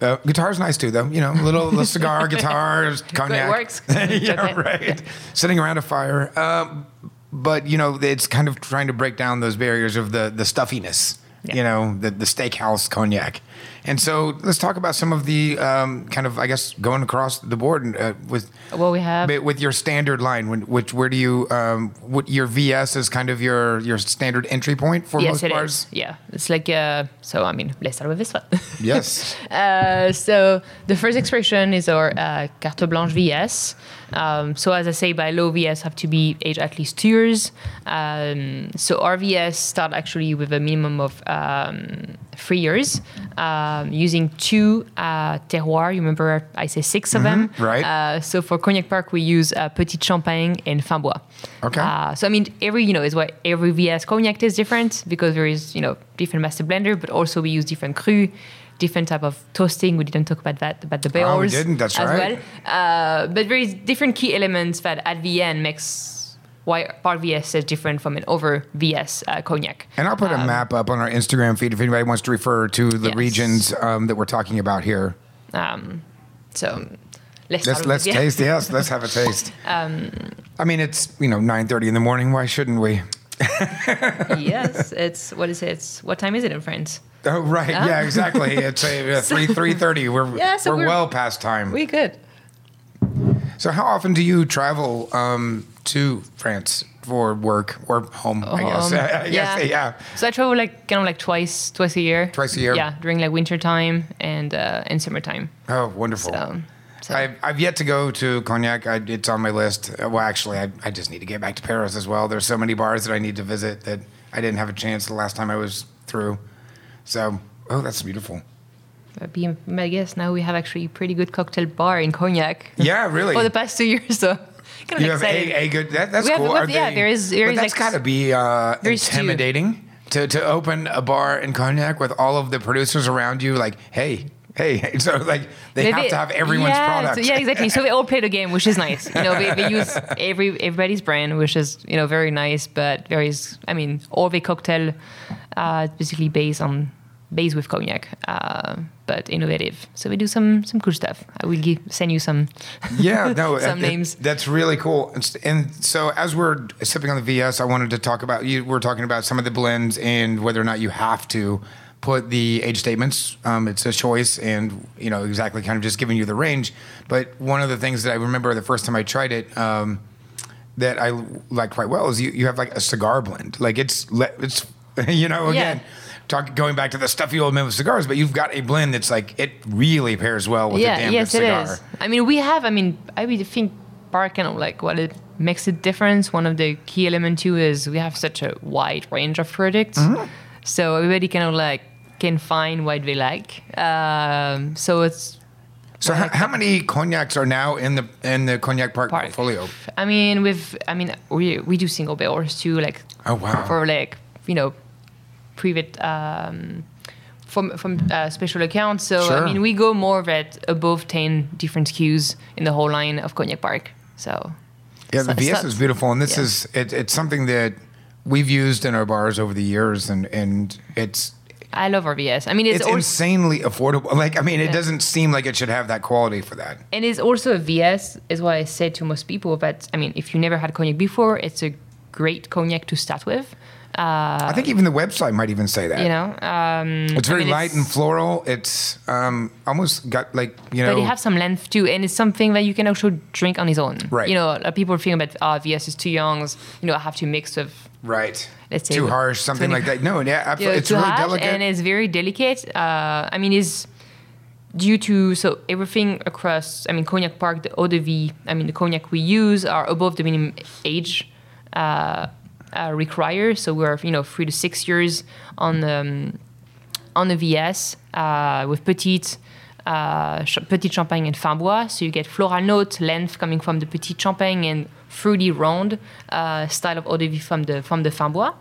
Uh, guitar's nice too, though. You know, little, little cigar, guitars, cognac.
works.
yeah, right. Sitting around a fire, um, but you know, it's kind of trying to break down those barriers of the the stuffiness
Yeah.
you know, the the steakhouse cognac. And so let's talk about some of the um, kind of, I guess, going across the board uh, with
What we have.
With your standard line, when, which where do you um, what your VS is kind of your your standard entry point for
yes,
most bars?
is. Yeah, it's like uh, so. I mean, let's start with this one.
Yes.
Uh, so the first expression is our uh, carte blanche VS. Um, so as I say, by law, VS have to be aged at least two years. Um, so our VS start actually with a minimum of um, three years, um, using two uh, terroirs. You remember I say six of them,
right.
Uh, so for Cognac Park, we use uh, Petite Champagne and Fins Bois.
Okay.
Uh, so I mean, every you know is why every VS cognac is different because there is you know different master blender, but also we use different cru, different type of toasting. We didn't talk about that about the barrels.
Oh, we didn't, that's
as
right.
Well. Uh, but there is different key elements that at the end makes why Park VS is different from an over VS uh, cognac.
And I'll put a map up on our Instagram feed if anybody wants to refer to the
Yes.
regions um, that we're talking about here.
Um, so let's
Let's let's taste. Yes, let's have a taste.
Um,
I mean, it's you know nine thirty in the morning. Why shouldn't we?
yes, it's what is it? It's, what time is it in France?
Oh right, yeah, exactly. It's a, uh, three three thirty. We're
Yeah, so
we're,
we're-
well past time.
We good.
so how often do you travel um, to France for work or home? I guess.
Um,
I guess, yeah.
So I travel like kind of like twice, twice a year.
Twice a year?
Yeah, during like winter time and uh, and summertime.
Oh, wonderful.
So, so
I've, I've yet to go to Cognac. I, it's on my list. Well, actually, I, I just need to get back to Paris as well. There's so many bars that I need to visit that I didn't have a chance the last time I was through. So, oh, that's beautiful.
uh, be my guess now we have actually a pretty good cocktail bar in Cognac.
Yeah, really.
For the past two years, so kind
you
of
have a, a good. That, that's
We have-
cool.
we have- yeah,
they-
there is- there
but
is
that's
like
got to be uh,
there is two.
intimidating to to open a bar in Cognac with all of the producers around you. Like, hey, hey. So like they have to have everyone's
yeah,
product.
So, yeah, exactly. So they all play the game, which is nice. You know, they, they use every everybody's brand, which is you know very nice. But there is, I mean, all the cocktail uh, basically based on based with cognac, uh, but innovative. So we do some some cool stuff. I will give, send you some.
Yeah, no,
Some
it-
names.
That's really cool. And And so, as we're sipping on the VS, I wanted to talk about you. We're talking about some of the blends and whether or not you have to put the age statements. Um, it's a choice, and you know exactly kind of just giving you the range. But one of the things that I remember the first time I tried it. Um, that I like quite well is you, you have like a cigar blend. Like it's it's you know again
Yeah.
Talk going back to the stuffy old men with cigars, but you've got a blend that's like it really pairs well with a
yeah,
damn
yes,
good
it
cigar.
is. I mean, we have. I mean, I really think bar kind of like what it makes a difference. One of the key elements too is we have such a wide range of products,
Mm-hmm.
so everybody kind of like can find what they like. Um, so it's
So how, how many cognacs are now in the in the cognac park,
Park.
portfolio?
I mean, with I mean, we we do single barrels too, like
Oh, wow.
for like you know, private um, from from uh, special accounts. So
Sure.
I mean, we go more at above ten different SKUs in the whole line of Cognac Park. So
Yeah, the VS is beautiful, and this
yeah.
is it, it's something that we've used in our bars over the years, and and it's
I love RVS. I mean, it's,
it's
also
insanely affordable. Like I mean, it doesn't seem like it should have that quality for that.
and it's also a VS, is what I say to most people. But I mean, if you never had cognac before, it's a great cognac to start with.
I think even the website might even say that.
You know, um,
it's
I
very
mean,
light and floral. It's um, almost got like you know.
but it has some length too, and it's something that you can also drink on its own.
Right.
You know, a lot of people think about oh, VS is too young. You know, I have to mix with
right.
Let's say
too harsh, something
20
like that. No, yeah, absolutely. it's really delicate.
and it's very delicate. Uh, I mean, it's due to so everything across. I mean, Cognac Park, the eau de vie. I mean, the cognac we use are above the minimum age uh, uh, required. So we're you know three to six years on um, on the VS uh, with petite. Uh, ch- Petite Champagne and Fins Bois, so you get floral note, length coming from the petite champagne and fruity round uh, style of eau de vie from the from the Fins Bois.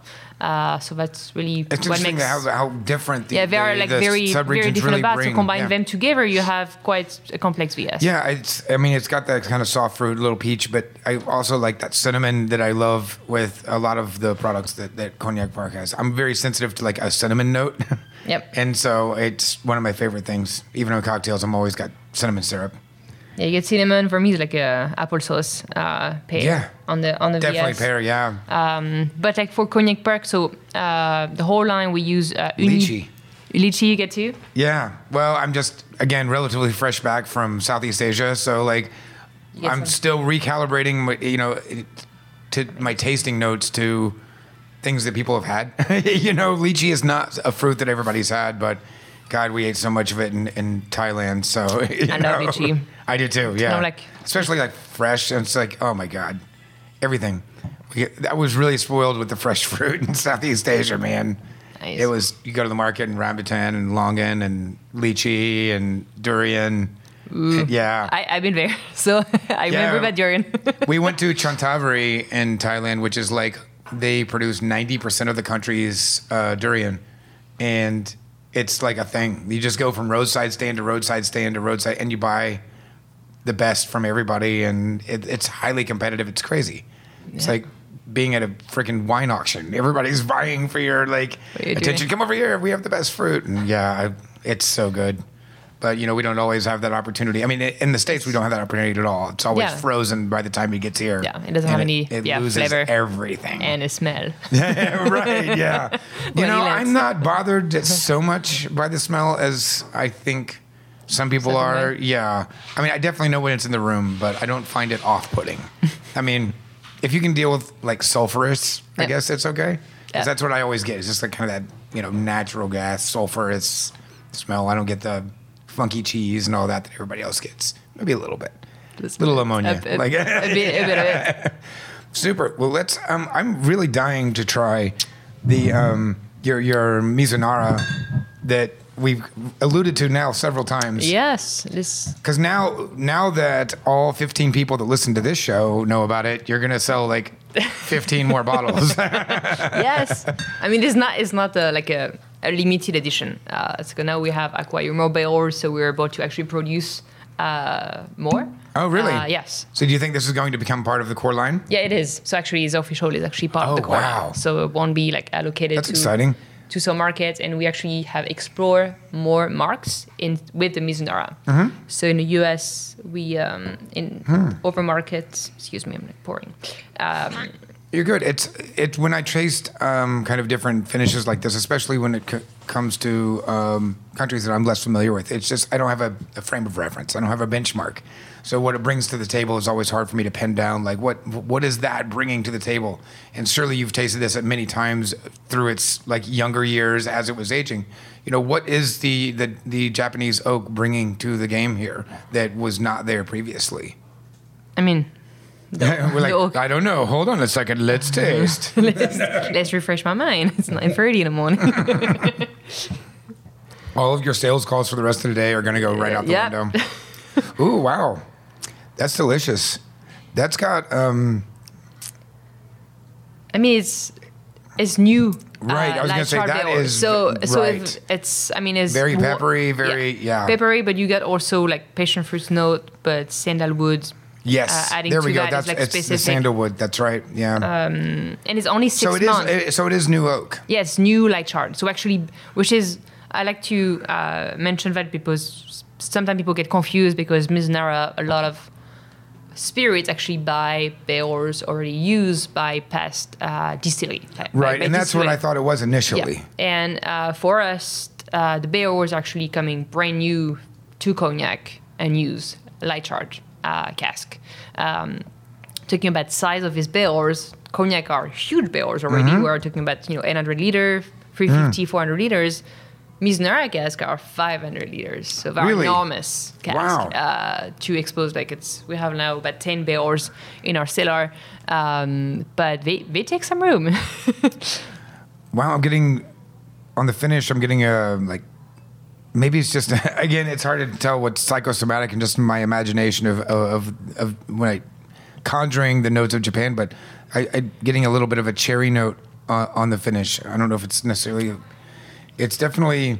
Uh, so that's really
it's
what
interesting
makes
how, how different the,
yeah, very
the,
like
the
very very different
really
about.
bring.
So combine
yeah.
them together, you have quite a complex VS.
Yeah, it's. I mean, it's got that kind of soft fruit, little peach, but I also like that cinnamon that I love with a lot of the products that that Cognac Park has. I'm very sensitive to like a cinnamon note.
Yep.
and so it's one of my favorite things. Even on cocktails, I'm always got cinnamon syrup.
Yeah, you get cinnamon. For me, it's like a applesauce uh, pear
Yeah.
on the on the
Definitely
VS.
pear, yeah.
Um, but like for cognac park, so uh, the whole line we use uh, uni-
Lychee.
Lychee you get too.
Yeah. Well, I'm just again relatively fresh back from Southeast Asia, so like I'm
some-
still recalibrating, my, you know, to my tasting notes to things that people have had. you know, lychee is not a fruit that everybody's had, but God, we ate so much of it in, in Thailand. So
I love
know.
lychee.
I do too. Yeah.
like-
especially like fresh, and it's like, oh my God, everything. We I was really spoiled with the fresh fruit in Southeast Asia, man.
Nice.
It was you go to the market and rambutan and longan and lychee and durian. Yeah.
I, I've been there, so I remember that durian.
we went to Chanthaburi in Thailand, which is like they produce 90% of the country's uh, durian. And it's like a thing. You just go from roadside stand to roadside stand to roadside, and you buy the best from everybody. And it, it's highly competitive. It's crazy. It's like being at a freaking wine auction. Everybody's vying for your like
you
attention.
doing?
Come over here. We have the best fruit. And yeah, I, it's so good. But you know, we don't always have that opportunity. I mean, in the states, we don't have that opportunity at all. It's always
Yeah.
frozen by the time it gets here.
Yeah, it doesn't have any,
It,
yeah,
loses
flavor.
everything.
and a smell.
right? Yeah. You know. I'm not bothered so much by the smell as I think some people
Some
are.
people.
Yeah. I mean, I definitely know when it's in the room, but I don't find it off-putting. I mean, if you can deal with like sulfurous, I guess it's okay.
Yeah.
that's what I always get. It's just like kind of that you know natural gas sulfurous smell. I don't get the funky cheese and all that that everybody else gets. Maybe a little bit.
Just
little ammonia.
A, a,
like
a bit, a bit of it.
Super. Well, let's. Um, I'm really dying to try the um, your your Mizunara that we've alluded to now several times.
Yes, this.
Because now, now that all 15 people that listen to this show know about it, you're gonna sell like 15 more bottles.
yes. I mean, it's not it's not a, like a, a limited edition. Uh, so now we have acquired more barrels, so we're about to actually produce uh, more.
oh, really?
Uh, yes.
So, do you think this is going to become part of the core line?
Yeah, it is. So actually, it's official. It's actually part
Oh,
of the core.
wow.
So it won't be like allocated
That's
to
exciting.
to some markets, and we actually have explored more marks in with the Mizunara.
Mm-hmm.
So in the US, we um, in
Hmm.
over markets. Excuse me, I'm like pouring. Um,
You're good. It's it when I traced um, kind of different finishes like this, especially when it c- comes to um, countries that I'm less familiar with. It's just I don't have a, a frame of reference. I don't have a benchmark. So what it brings to the table is always hard for me to pin down. Like what what is that bringing to the table? And surely you've tasted this at many times through its like younger years as it was aging. You know what is the the, the Japanese oak bringing to the game here that was not there previously?
I mean,
We're like. I don't know. Hold on a second. Let's taste.
let's, let's refresh my mind. It's 9:30 in the morning.
All of your sales calls for the rest of the day are going to go right out the
Yep.
window. Ooh, wow. That's delicious. That's got, um,
I mean, it's it's new.
Right, I was gonna say, that is-
so so if it's I mean it's
Very peppery, very- yeah.
peppery, but you get also like passion fruit note, but sandalwood.
Yes.
Uh, adding
there
to
we go.
that
That's
like,
it's the sandalwood. That's right. Yeah.
um, and it's only six
so it is.
months.
It, so it is new oak.
Yes, new light chart. So actually, which is I like to uh, mention that because sometimes people get confused because Mizunara, a lot of spirits actually buy barrels already used by past uh, distillery. by-
Right.
by
and that's what I thought it was initially.
Yeah. And uh, for us, uh, the are actually coming brand new to cognac and use light charge uh, cask. Um, talking about size of his barrels, cognac are huge barrels already.
Mm-hmm.
We're talking about you know 800 liter, 350,
Mm.
400 liters. Mizunara cask are 500 liters, so they're
Really?
enormous cask.
Wow.
Uh, to expose like it's we have now about 10 barrels in our cellar, um, but they they take some room.
Wow. I'm getting, on the finish, I'm getting a, like, maybe it's just, again, it's hard to tell what's psychosomatic and just my imagination of, of, of when I, conjuring the notes of Japan, but I, I getting a little bit of a cherry note uh, on the finish. I don't know if it's necessarily, it's definitely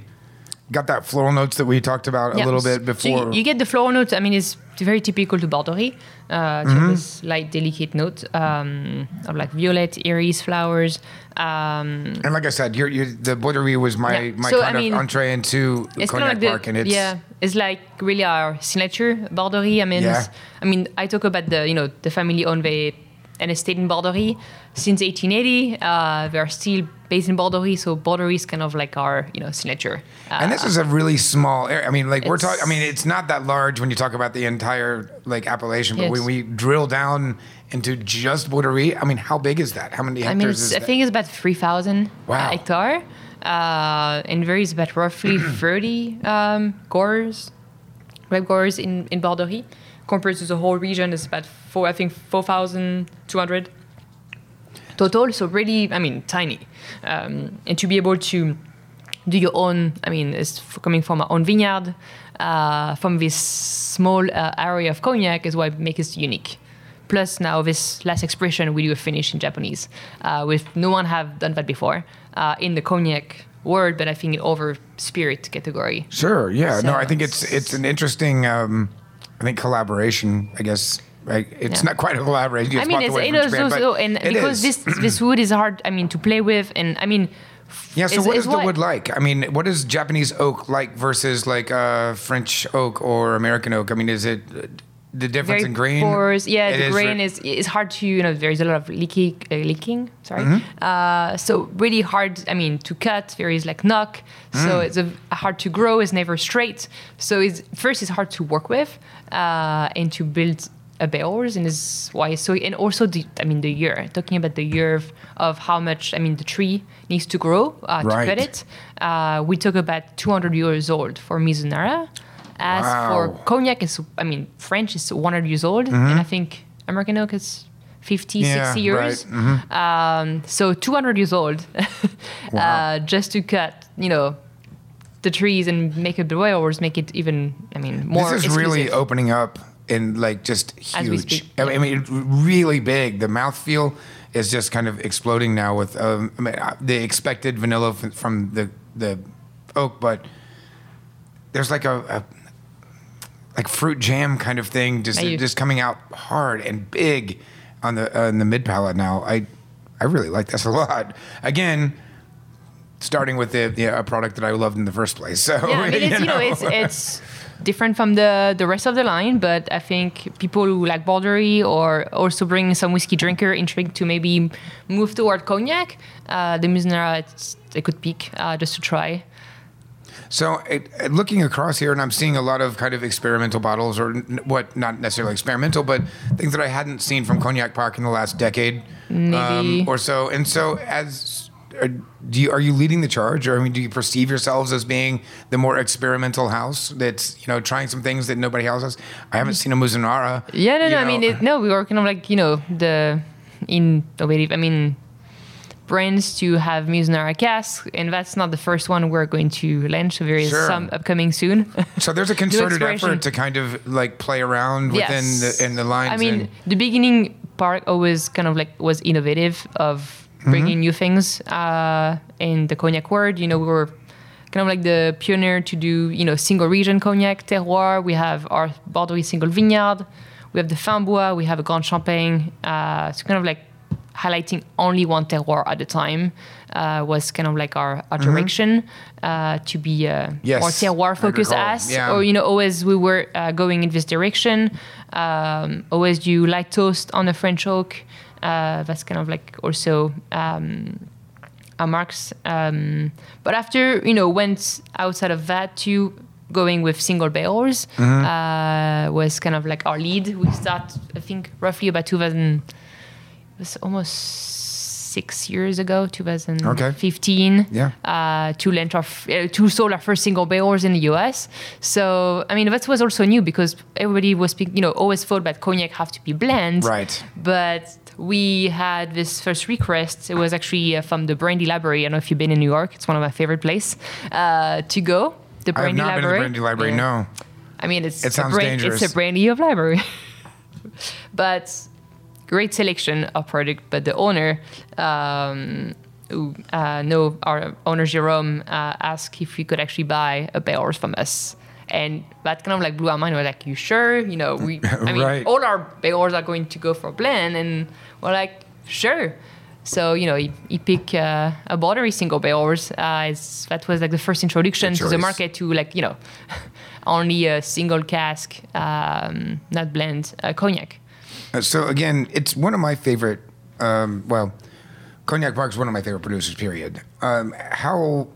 got that floral notes that we talked about
Yeah.
a little bit
So
before.
you, you get the floral notes. I mean, it's very typical to Borderie. Uh,
Mm-hmm.
this light, delicate note um, of like violet, iris flowers. Um,
and like I said, you're, you're, the Borderie was my,
Yeah.
my
So,
kind
I mean,
of entree into
it's
Cognac
like
Park,
the,
and it's
yeah, it's like really our signature Borderie. I mean,
Yeah.
I mean, I talk about the you know the family owned an estate in Borderie since 1880. Uh, they are still based in Borderie, so Borderie is kind of like our you know signature. Uh,
And this is a really small area. I mean, like we're talking. I mean, it's not that large when you talk about the entire like appellation, but
Yes.
when we drill down into just Borderie, I mean, how big is that? How many
I
hectares
mean,
is
I
that?
think it's about 3,000
Wow.
hectare. Uh, and there is about roughly 30 um, gores, grape gores in, in Borderie. Compared to the whole region, it's about, four, I think, 4,200 total. So really, I mean, tiny. Um, and to be able to do your own, I mean, it's coming from our own vineyard, uh, from this small uh, area of cognac is what makes it unique. Plus now this last expression we do a finish in Japanese, uh, with no one have done that before uh, in the cognac world, but I think in over spirit category.
Sure. Yeah. no, I think it's it's an interesting. Um, I think collaboration. I guess. Right. It's
Yeah.
not quite a collaboration.
I mean, it's
away
you
from
know,
Japan,
so, so, and
it
because
is.
this this wood is hard, I mean, to play with, and I mean,
Yeah. So
is-
what
is
is the
what-
wood like? I mean, what is Japanese oak like versus like uh, French oak or American oak? I mean, is it uh, the difference
very
in grain?
porous. Yeah,
It
the
is
grain is is hard to you know. There's a lot of leaking, uh, leaking. Sorry.
Mm-hmm.
Uh, so really hard. I mean, to cut. There is like knock. So
Mm.
it's a, hard to grow. It's never straight. So it's first it's hard to work with, uh, and to build a barrels and is why so and also the I mean the year talking about the year of, of how much I mean the tree needs to grow uh, to cut it. Uh, we talk about 200 years old for Mizunara. As for cognac is I mean French is 100 years old and I think American oak is 50
Mm-hmm. Yeah,
60 years
right. Mhm.
um, so 200 years old
Wow.
uh, just to cut you know the trees and make it boils make it even I mean more
this is really opening up and like just huge.
speak,
I mean, I mean, really big. The mouthfeel is just kind of exploding now with um, I mean, uh, the expected vanilla from the the oak, but there's like a, a like fruit jam kind of thing just
you-
just coming out hard and big on the uh, in the mid palate now. I I really like this a lot. Again. Starting with the, the a product that I loved in the first place, so
yeah, I mean, it's, you know, it's it's different from the the rest of the line, but I think people who like Borderie or also bring some whiskey drinker intrigued to maybe move toward cognac, uh, the Mizunara, it's a good pick uh, just to try.
So, it, looking across here, and I'm seeing a lot of kind of experimental bottles, or n- what, not necessarily experimental, but things that I hadn't seen from Cognac Park in the last decade um, or so. And so, as are, do you are you leading the charge, or I mean, do you perceive yourselves as being the more experimental house that's you know trying some things that nobody else has? I haven't seen a Mizunara.
Yeah, no, no. I mean, it, no, we were kind of like you know the innovative. I mean, brands to have Mizunara cask, and that's not the first one we're going to launch. So there is
Sure.
some upcoming soon.
so there's a concerted effort to kind of like play around within
Yes.
the in the lines.
I mean,
and-
the beginning part always kind of like was innovative of
Mm-hmm.
bringing new things uh, in the cognac world. You know, we were kind of like the pioneer to do you know single region cognac terroir. We have our Borderie single vineyard. We have the Fins Bois. We have a Grande Champagne. Uh, so kind of like highlighting only one terroir at a time uh, was kind of like our, our direction uh, to be uh,
Mm-hmm. Yes,
more terroir focused as.
Yeah.
or you know always we were uh, going in this direction. Um, always do light toast on the french oak. Uh, that's kind of like also um, our marks. Um, but after you know went outside of that to going with single barrels
Mm-hmm.
uh, was kind of like our lead. We start i think roughly about 2000 it was almost six years ago 2015
Yeah.
uh, to launch our f- uh, to sold our first single barrels in the US. So I mean that was also new because everybody was you know always thought that cognac have to be blend,
Right.
But we had this first request. It was actually uh, from the Brandy Library. I don't know if you've been in New York. It's one of my favorite places uh, to go. The Brandy
I have not been to the
Library.
Brandy Library.
Yeah.
No.
I mean, it's
It
a
sounds
brand,
dangerous.
It's a brandy of library, but great selection of product. But the owner, um, who uh, know our owner Jerome uh, asked if we could actually buy a barrels from us. And that kind of like blew our mind. We're like, "You sure? You know, we. I mean,
Right.
all our barrels are going to go for blend." And we're like, "Sure." So you know, he, he picked uh, a Borderie single barrels. Uh, it's, that was like the first introduction to the market to like you know, only a single cask, um, not blend uh, cognac.
Uh, So again, it's one of my favorite. Um, well, Cognac Park is one of my favorite producers. Period. Um, how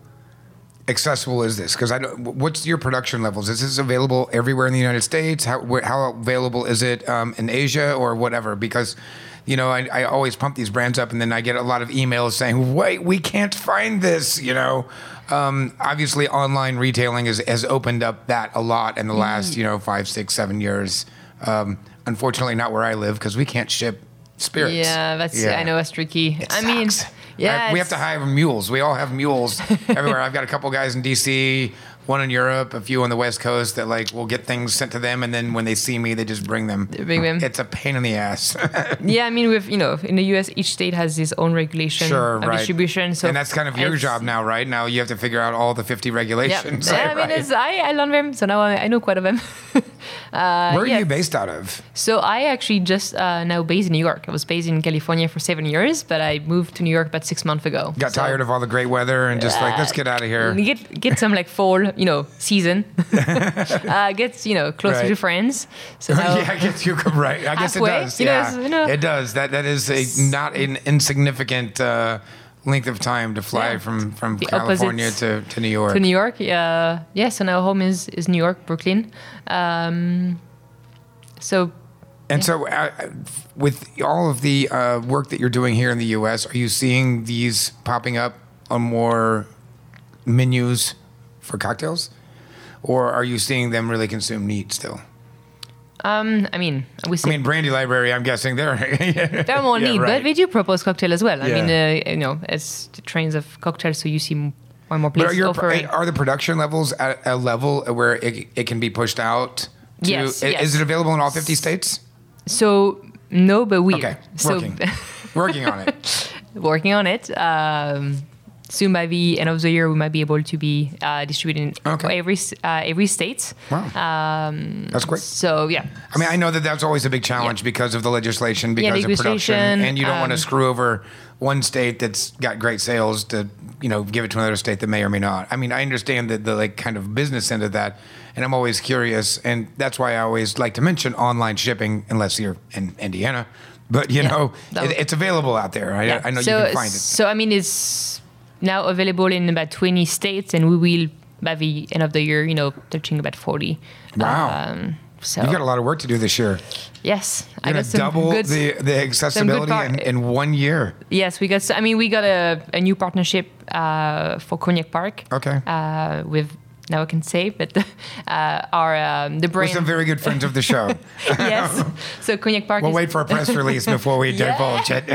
accessible is this? Because I know what's your production levels? Is this available everywhere in the United States? How wh- how available is it um, in Asia or whatever? Because you know, I, I always pump these brands up, and then I get a lot of emails saying, "Wait, we can't find this." You know, um, obviously, online retailing has has opened up that a lot in the last you know five, six, seven years. Um, unfortunately, not where I live because we can't ship spirits.
Yeah, that's yeah. I know that's tricky.
It
I mean, yeah,
I- we have to hire mules. We all have mules everywhere. I've got a couple guys in DC, one in Europe, a few on the West Coast that like will get things sent to them, and then when they see me, they just bring them.
bring them.
It's a pain in the ass.
Yeah, I mean, with you know, in the U.S., each state has its own regulation
sure, right.
distribution. So
and that's kind of your job now, right? Now you have to figure out all the 50 regulations.
yeah I mean,
right?
it's, I I learned them, so now I, I know quite of them. uh,
Where are
yeah.
you based out of?
So I actually just uh, now based in New York. I was based in California for seven years, but I moved to New York about six months ago.
Got
So-
tired of all the great weather and just like, let's get out of here.
Get get some like fall, you know, season. uh, get you know closer
Right.
to friends. So
yeah, I guess you right. I guess it does.
you know,
Yeah,
it's, you know.
it does. That that is a not an insignificant uh, length of time to fly
Yeah.
from from
The
California to, to New York.
to New York. Uh, yeah, so now home is is New York, Brooklyn. Um, so
And so, uh, with all of the uh, work that you're doing here in the U.S., are you seeing these popping up on more menus for cocktails, or are you seeing them really consume neat still?
um, I mean, we
I mean, Brandy Library. I'm guessing they're
they're more
Yeah,
neat,
right.
but we do propose cocktail as well. I
Yeah.
mean, uh, you know, it's the trains of cocktails, so you see more and more
But are,
offering.
are the production levels at a level where it, it can be pushed out? To,
Yes, yes.
Is it available in all 50 states?
So no, but we
Okay,
so
working, working on it.
working on it. Um, soon by the end of the year, we might be able to be uh, distributing
Okay.
every uh, every state.
Wow,
Um,
that's great.
so yeah,
I mean, I know that that's always a big challenge because of the legislation, because of production, and you don't want to
um,
screw over one state that's got great sales to, you know, give it to another state that may or may not. I mean, I understand that the like kind of business end of that, and I'm always curious, and that's why I always like to mention online shipping, unless you're in Indiana. But you
Yeah,
know, it, it's available out there. I,
yeah.
I know
so,
you can find it.
So I mean, it's now available in about 20 states, and we will by the end of the year, you know, touching about 40.
Wow.
Um, so
You got a lot of work to do this year.
yes,
You're
got
gonna
some
double
good-
the the accessibility
part-
in, in one year.
Yes, we got. I mean, we got a, a new partnership uh, for Cognac Park.
Okay.
Uh, with now I can say, but uh, our um, the
We're
brand.
some very good friends of the show.
yes. So Cognac Park.
We'll
is,
wait for a press release before we
Yeah.
divulge it.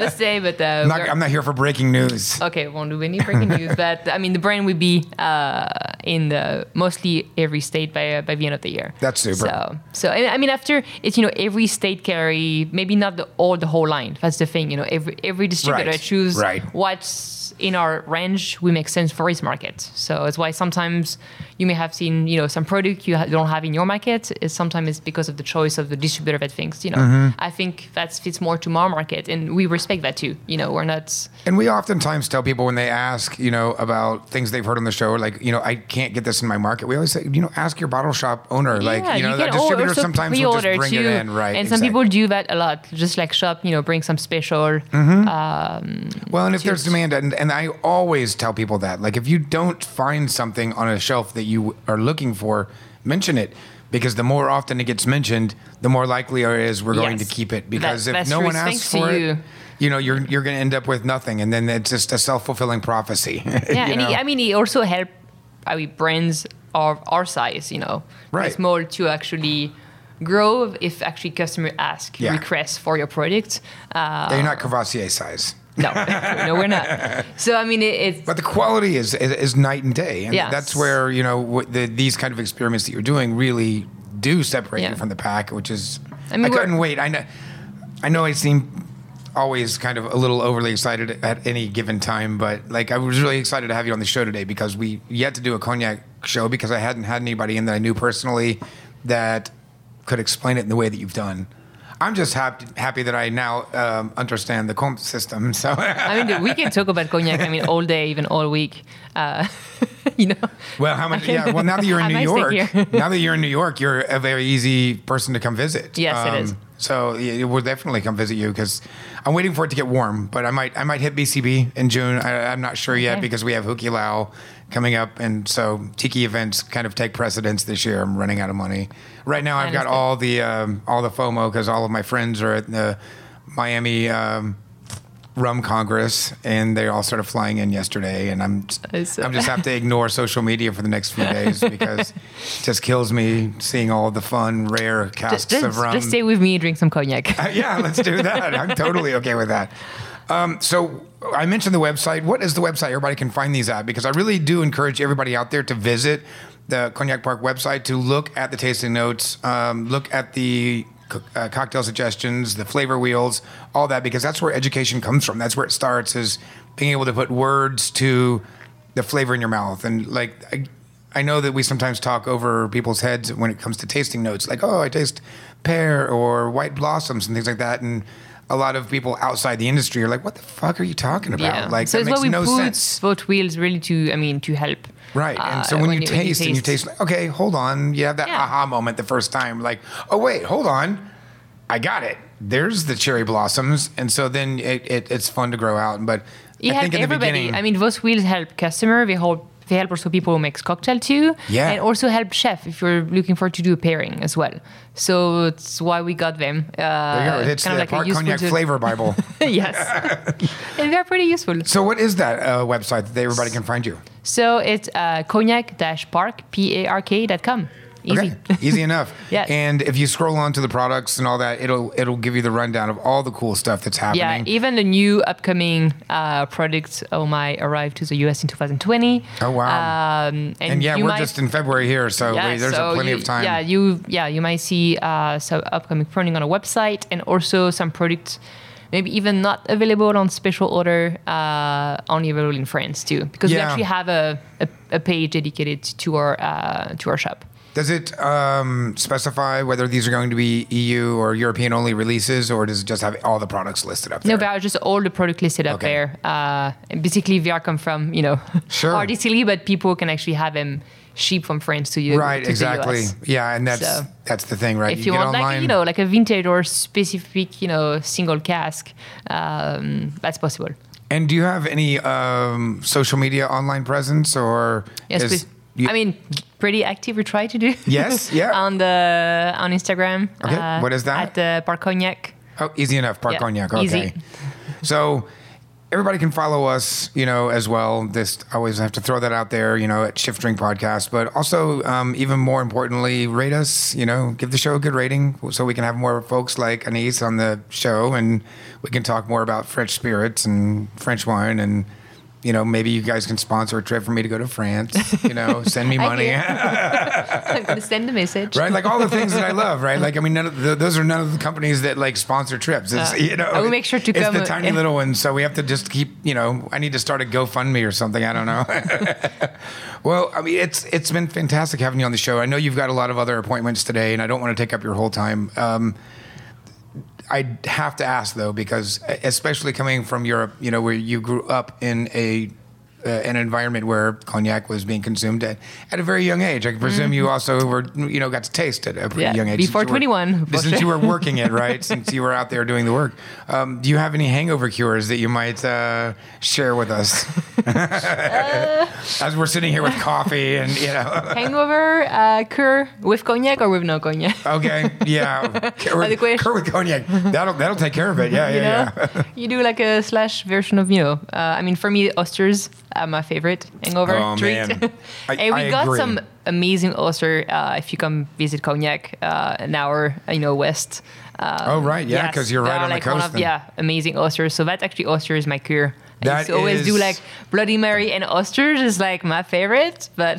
Let's say, but uh,
I'm not, I'm not here for breaking news.
Okay, won't do any breaking news, but I mean the brand will be uh, in the mostly every state by uh, by the end of the year.
That's super.
So, so and, I mean after it's you know every state carry maybe not the all the whole line. That's the thing. You know every every distributor
Right,
choose
right.
what's in our range we make sense for his market. So it's why sometimes you may have seen you know some product you ha- don't have in your market. Is sometimes it's because of the choice of the distributor that thinks you know
Mm-hmm.
I think that fits more to my market, and we respect that too. You know we're not.
And we oftentimes tell people when they ask, you know, about things they've heard on the show, like, you know, I can't get this in my market. We always say, you know, ask your bottle shop owner. like, you know, the
can
distributor sometimes will just bring
too.
it in, right?
And some
exactly.
people do that a lot, just like shop, you know, bring some special.
Well, and if there's demand, and, and I always tell people that, like, if you don't find something on a shelf that you are looking for, mention it. Because the more often it gets mentioned, the more likely it is we're going to keep it. Because
That-
if no
true.
one asks for
you.
it, you know, you're you're going to end up with nothing, and then it's just a self fulfilling prophecy.
Yeah, and it, I mean, it also help I mean, brands of our size, you know,
Right.
small to actually grow if actually customer ask
Yeah.
request for your product. Uh,
you're not Courvoisier size.
No, no, we're not. So I mean, it, it's
But the quality is, is is night and day, and
Yes.
that's where you know the, these kind of experiments that you're doing really do separate
Yeah.
you from the pack, which is. I,
I mean, we're-
couldn't wait. I know, I know. I seem always kind of a little overly excited at any given time, but like I was really excited to have you on the show today because we yet to do a cognac show because I hadn't had anybody in that I knew personally that could explain it in the way that you've done. I'm just happy happy that I now um, understand the compte system. So
I mean, we can talk about cognac. I mean, all day, even all week. Uh, you know.
Well, how much? Yeah. Well, now that you're in New York, now that you're in New York, you're a very easy person to come visit. Um,
Yes, it is.
So yeah, we'll definitely come visit you because I'm waiting for it to get warm. But I might, I might hit BCB in June. I, I'm not sure yet
Okay.
because we have Hukilau coming up, and so tiki events kind of take precedence this year. I'm running out of money. Right now, I've got all the um, all the FOMO because all of my friends are at the Miami. Um, Rum Congress, and they all started flying in yesterday, and I'm. I'm just have to ignore social media for the next few days because it just kills me seeing all the fun, rare
Just,
casks
just,
of rum.
just stay with me and drink some cognac.
Uh, yeah, let's do that. I'm totally okay with that. Um, so I mentioned the website. What is the website everybody can find these at? Because I really do encourage everybody out there to visit the Cognac Park website to look at the tasting notes, um, look at the co- uh, cocktail suggestions, the flavor wheels, all that, because that's where education comes from. That's where it starts is being able to put words to the flavor in your mouth. And like, I, I know that we sometimes talk over people's heads when it comes to tasting notes, like, oh, I taste pear or white blossoms and things like that. And a lot of people outside the industry are like, what the fuck are you talking about? Like,
so
that makes no sense.
both wheels really to, I mean, to help.
Right.
uh,
and so when, you,
when
taste and you taste, like, okay, hold on. You have that
Yeah.
aha moment the first time, like, oh, wait, hold on. I got it. There's the cherry blossoms. And so then it, it, it's fun to grow out. But
It
I think in the
everybody.
beginning,
I mean, those wheels help customer. They help. They help also people who makes cocktail too.
Yeah.
And also help chef if you're looking for to do a pairing as well. So it's why we got them. Uh,
there you go. It's
kind
the
of like
Park
a
Cognac
to-
Flavor Bible.
yes. and they're pretty useful.
so what is that uh, website that everybody can find you?
So it's uh, cognac-park, P-A-R-K dot com. Easy.
Okay, easy enough.
Yes.
And if you scroll on to the products and all that, it'll it'll give you the rundown of all the cool stuff that's happening.
Yeah, even the new upcoming uh, products oh my arrived to the US in 2020.
Oh, wow.
Um, and,
and yeah, we're
might,
just in February here, so
yeah,
wait, there's
so
plenty
you-
of time.
Yeah, you yeah you might see uh, some upcoming printing on a website and also some products. Maybe even not available on special order, uh, only available in France too, because we actually have a, a, a page dedicated to our uh, to our shop.
Does it um, specify whether these are going to be EU or European only releases, or does it just have all the products listed up there?
No, but are just all the product listed up
Okay.
there. Uh, and basically, are come from you know
Sure.
distillery, but people can actually have them shipped from France to you.
right,
to
exactly. Yeah, and that's
So-
that's the thing, right?
If you,
get
want like you know like a vintage or specific you know single cask, um, that's possible.
and do you have any um, social media online presence, or
Yes,
is-
please.
You-
I mean, pretty active. We try to do.
Yes, yeah.
on the on Instagram. uh,
Okay, what is that?
At the Park Cognac.
Oh, easy enough. Park
Yeah,
Cognac. Okay.
easy.
So everybody can follow us, you know, as well. This I always have to throw that out there, you know, at Shift Drink Podcast. But also, um, even more importantly, rate us. You know, give the show a good rating so we can have more folks like Anise on the show, and we can talk more about French spirits and French wine and. You know, maybe you guys can sponsor a trip for me to go to France. You know, send me money.
I'm gonna send a message.
right? Like all the things that I love, right? Like I mean, none of the, those are none of the companies that like sponsor trips. It's
Uh,
you know,
I will make sure to
it's
come,
the
uh,
tiny little ones, so we have to just keep. You know, I need to start a GoFundMe or something. I don't know. well, I mean, it's it's been fantastic having you on the show. I know you've got a lot of other appointments today, and I don't want to take up your whole time. Um, I have to ask though, because especially coming from Europe, you know, where you grew up in a uh, an environment where cognac was being consumed at, at a very young age. I presume you also were, you know, got to taste it at a pretty
Mm-hmm. Yeah,
young age.
before
since you were-
21,
Since you were working it, right? since you were out there doing the work. Um, do you have any hangover cures that you might uh, share with us? As we're sitting here with coffee and, you know.
Hangover, uh, cure with cognac or with no cognac.
Okay, yeah. Cur
By the
with cognac. That'll, that'll take care of it. Yeah,
you
yeah,
know,
yeah.
you do like a slash version of you know. Uh, I mean, for me, oysters are my favorite hangover
Oh,
treat.
man. I-
and we
I
got
agree.
some amazing oyster uh, if you come visit Cognac, uh, an hour, you know, west. Um,
Oh, right, yeah, 'cause you're right on the
like one
coast
Of, yeah, amazing oysters. So that actually oyster is my cure. I
That
used to always do like Bloody Mary and oysters is like my favorite, but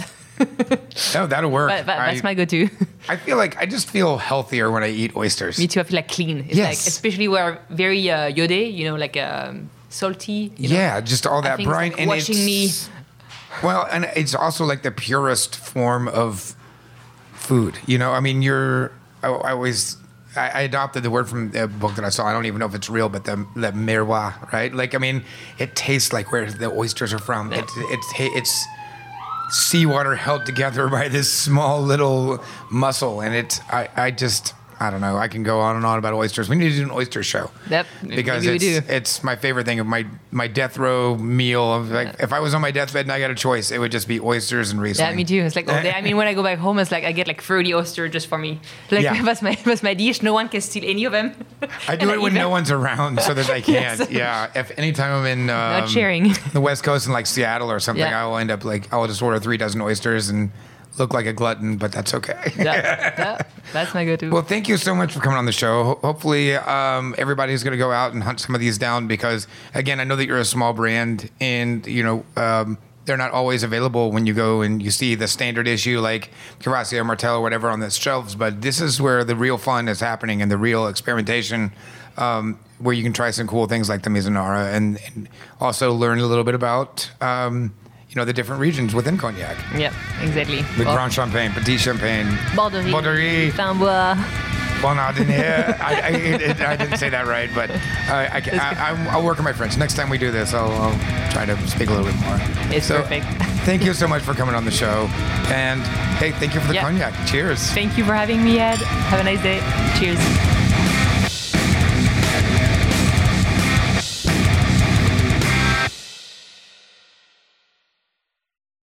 No, that'll work.
but, but that's
I,
my go-to.
I feel like I just feel healthier when I eat oysters.
Me too. I feel like clean. It's
Yes.
like especially where very uh, yode, you know, like um, salty. You know?
Yeah, just all that
it's
brine
like
and
watching me.
Well, and it's also like the purest form of food. You know, I mean, you're. I, I always. I, I adopted the word from a book that I saw. I don't even know if it's real, but the the merroir, right? Like, I mean, it tastes like where the oysters are from. It, it's it's seawater held together by this small little muscle, and it's. I I just. I don't know. I can go on and on about oysters. We need to do an oyster show.
Yep,
Because it's, it's my favorite thing of my my death row meal. Of like, if I was on my deathbed and I got a choice, it would just be oysters and Riesling.
Yeah, me too. It's like all day. I mean, when I go back home, it's like I get like 30 oyster just for me. Like
Yeah.
that's my that's my dish. No one can steal any of them.
I do it when no one's around so that I can't.
Yes.
Yeah. If anytime I'm in um,
sharing.
the West Coast in like Seattle or something,
Yeah.
I will end up like I'll just order three dozen oysters and look like a glutton, but that's okay.
yeah, yeah, that's my go-to.
Well, thank you so much for coming on the show. Ho- Hopefully, um, everybody's going to go out and hunt some of these down because, again, I know that you're a small brand and, you know, um, they're not always available when you go and you see the standard issue like Courvoisier or Martell or whatever on the shelves. But this is where the real fun is happening and the real experimentation. Um, where you can try some cool things like the Mizunara and, and also learn a little bit about, um, you know, the different regions within cognac.
yeah, exactly.
The
Well,
Grande Champagne, Petite Champagne,
Borderie,
Borderie.
Fins Bois.
Bonardinier. I, I, it, I didn't say that right, but I, I, I, I, I'll work on my French. Next time we do this, I'll, I'll try to speak a little bit more.
It's perfect.
Thank you so much for coming on the show. And hey, thank you for the
Yeah.
cognac. Cheers.
Thank you for having me, Ed. Have a nice day. Cheers.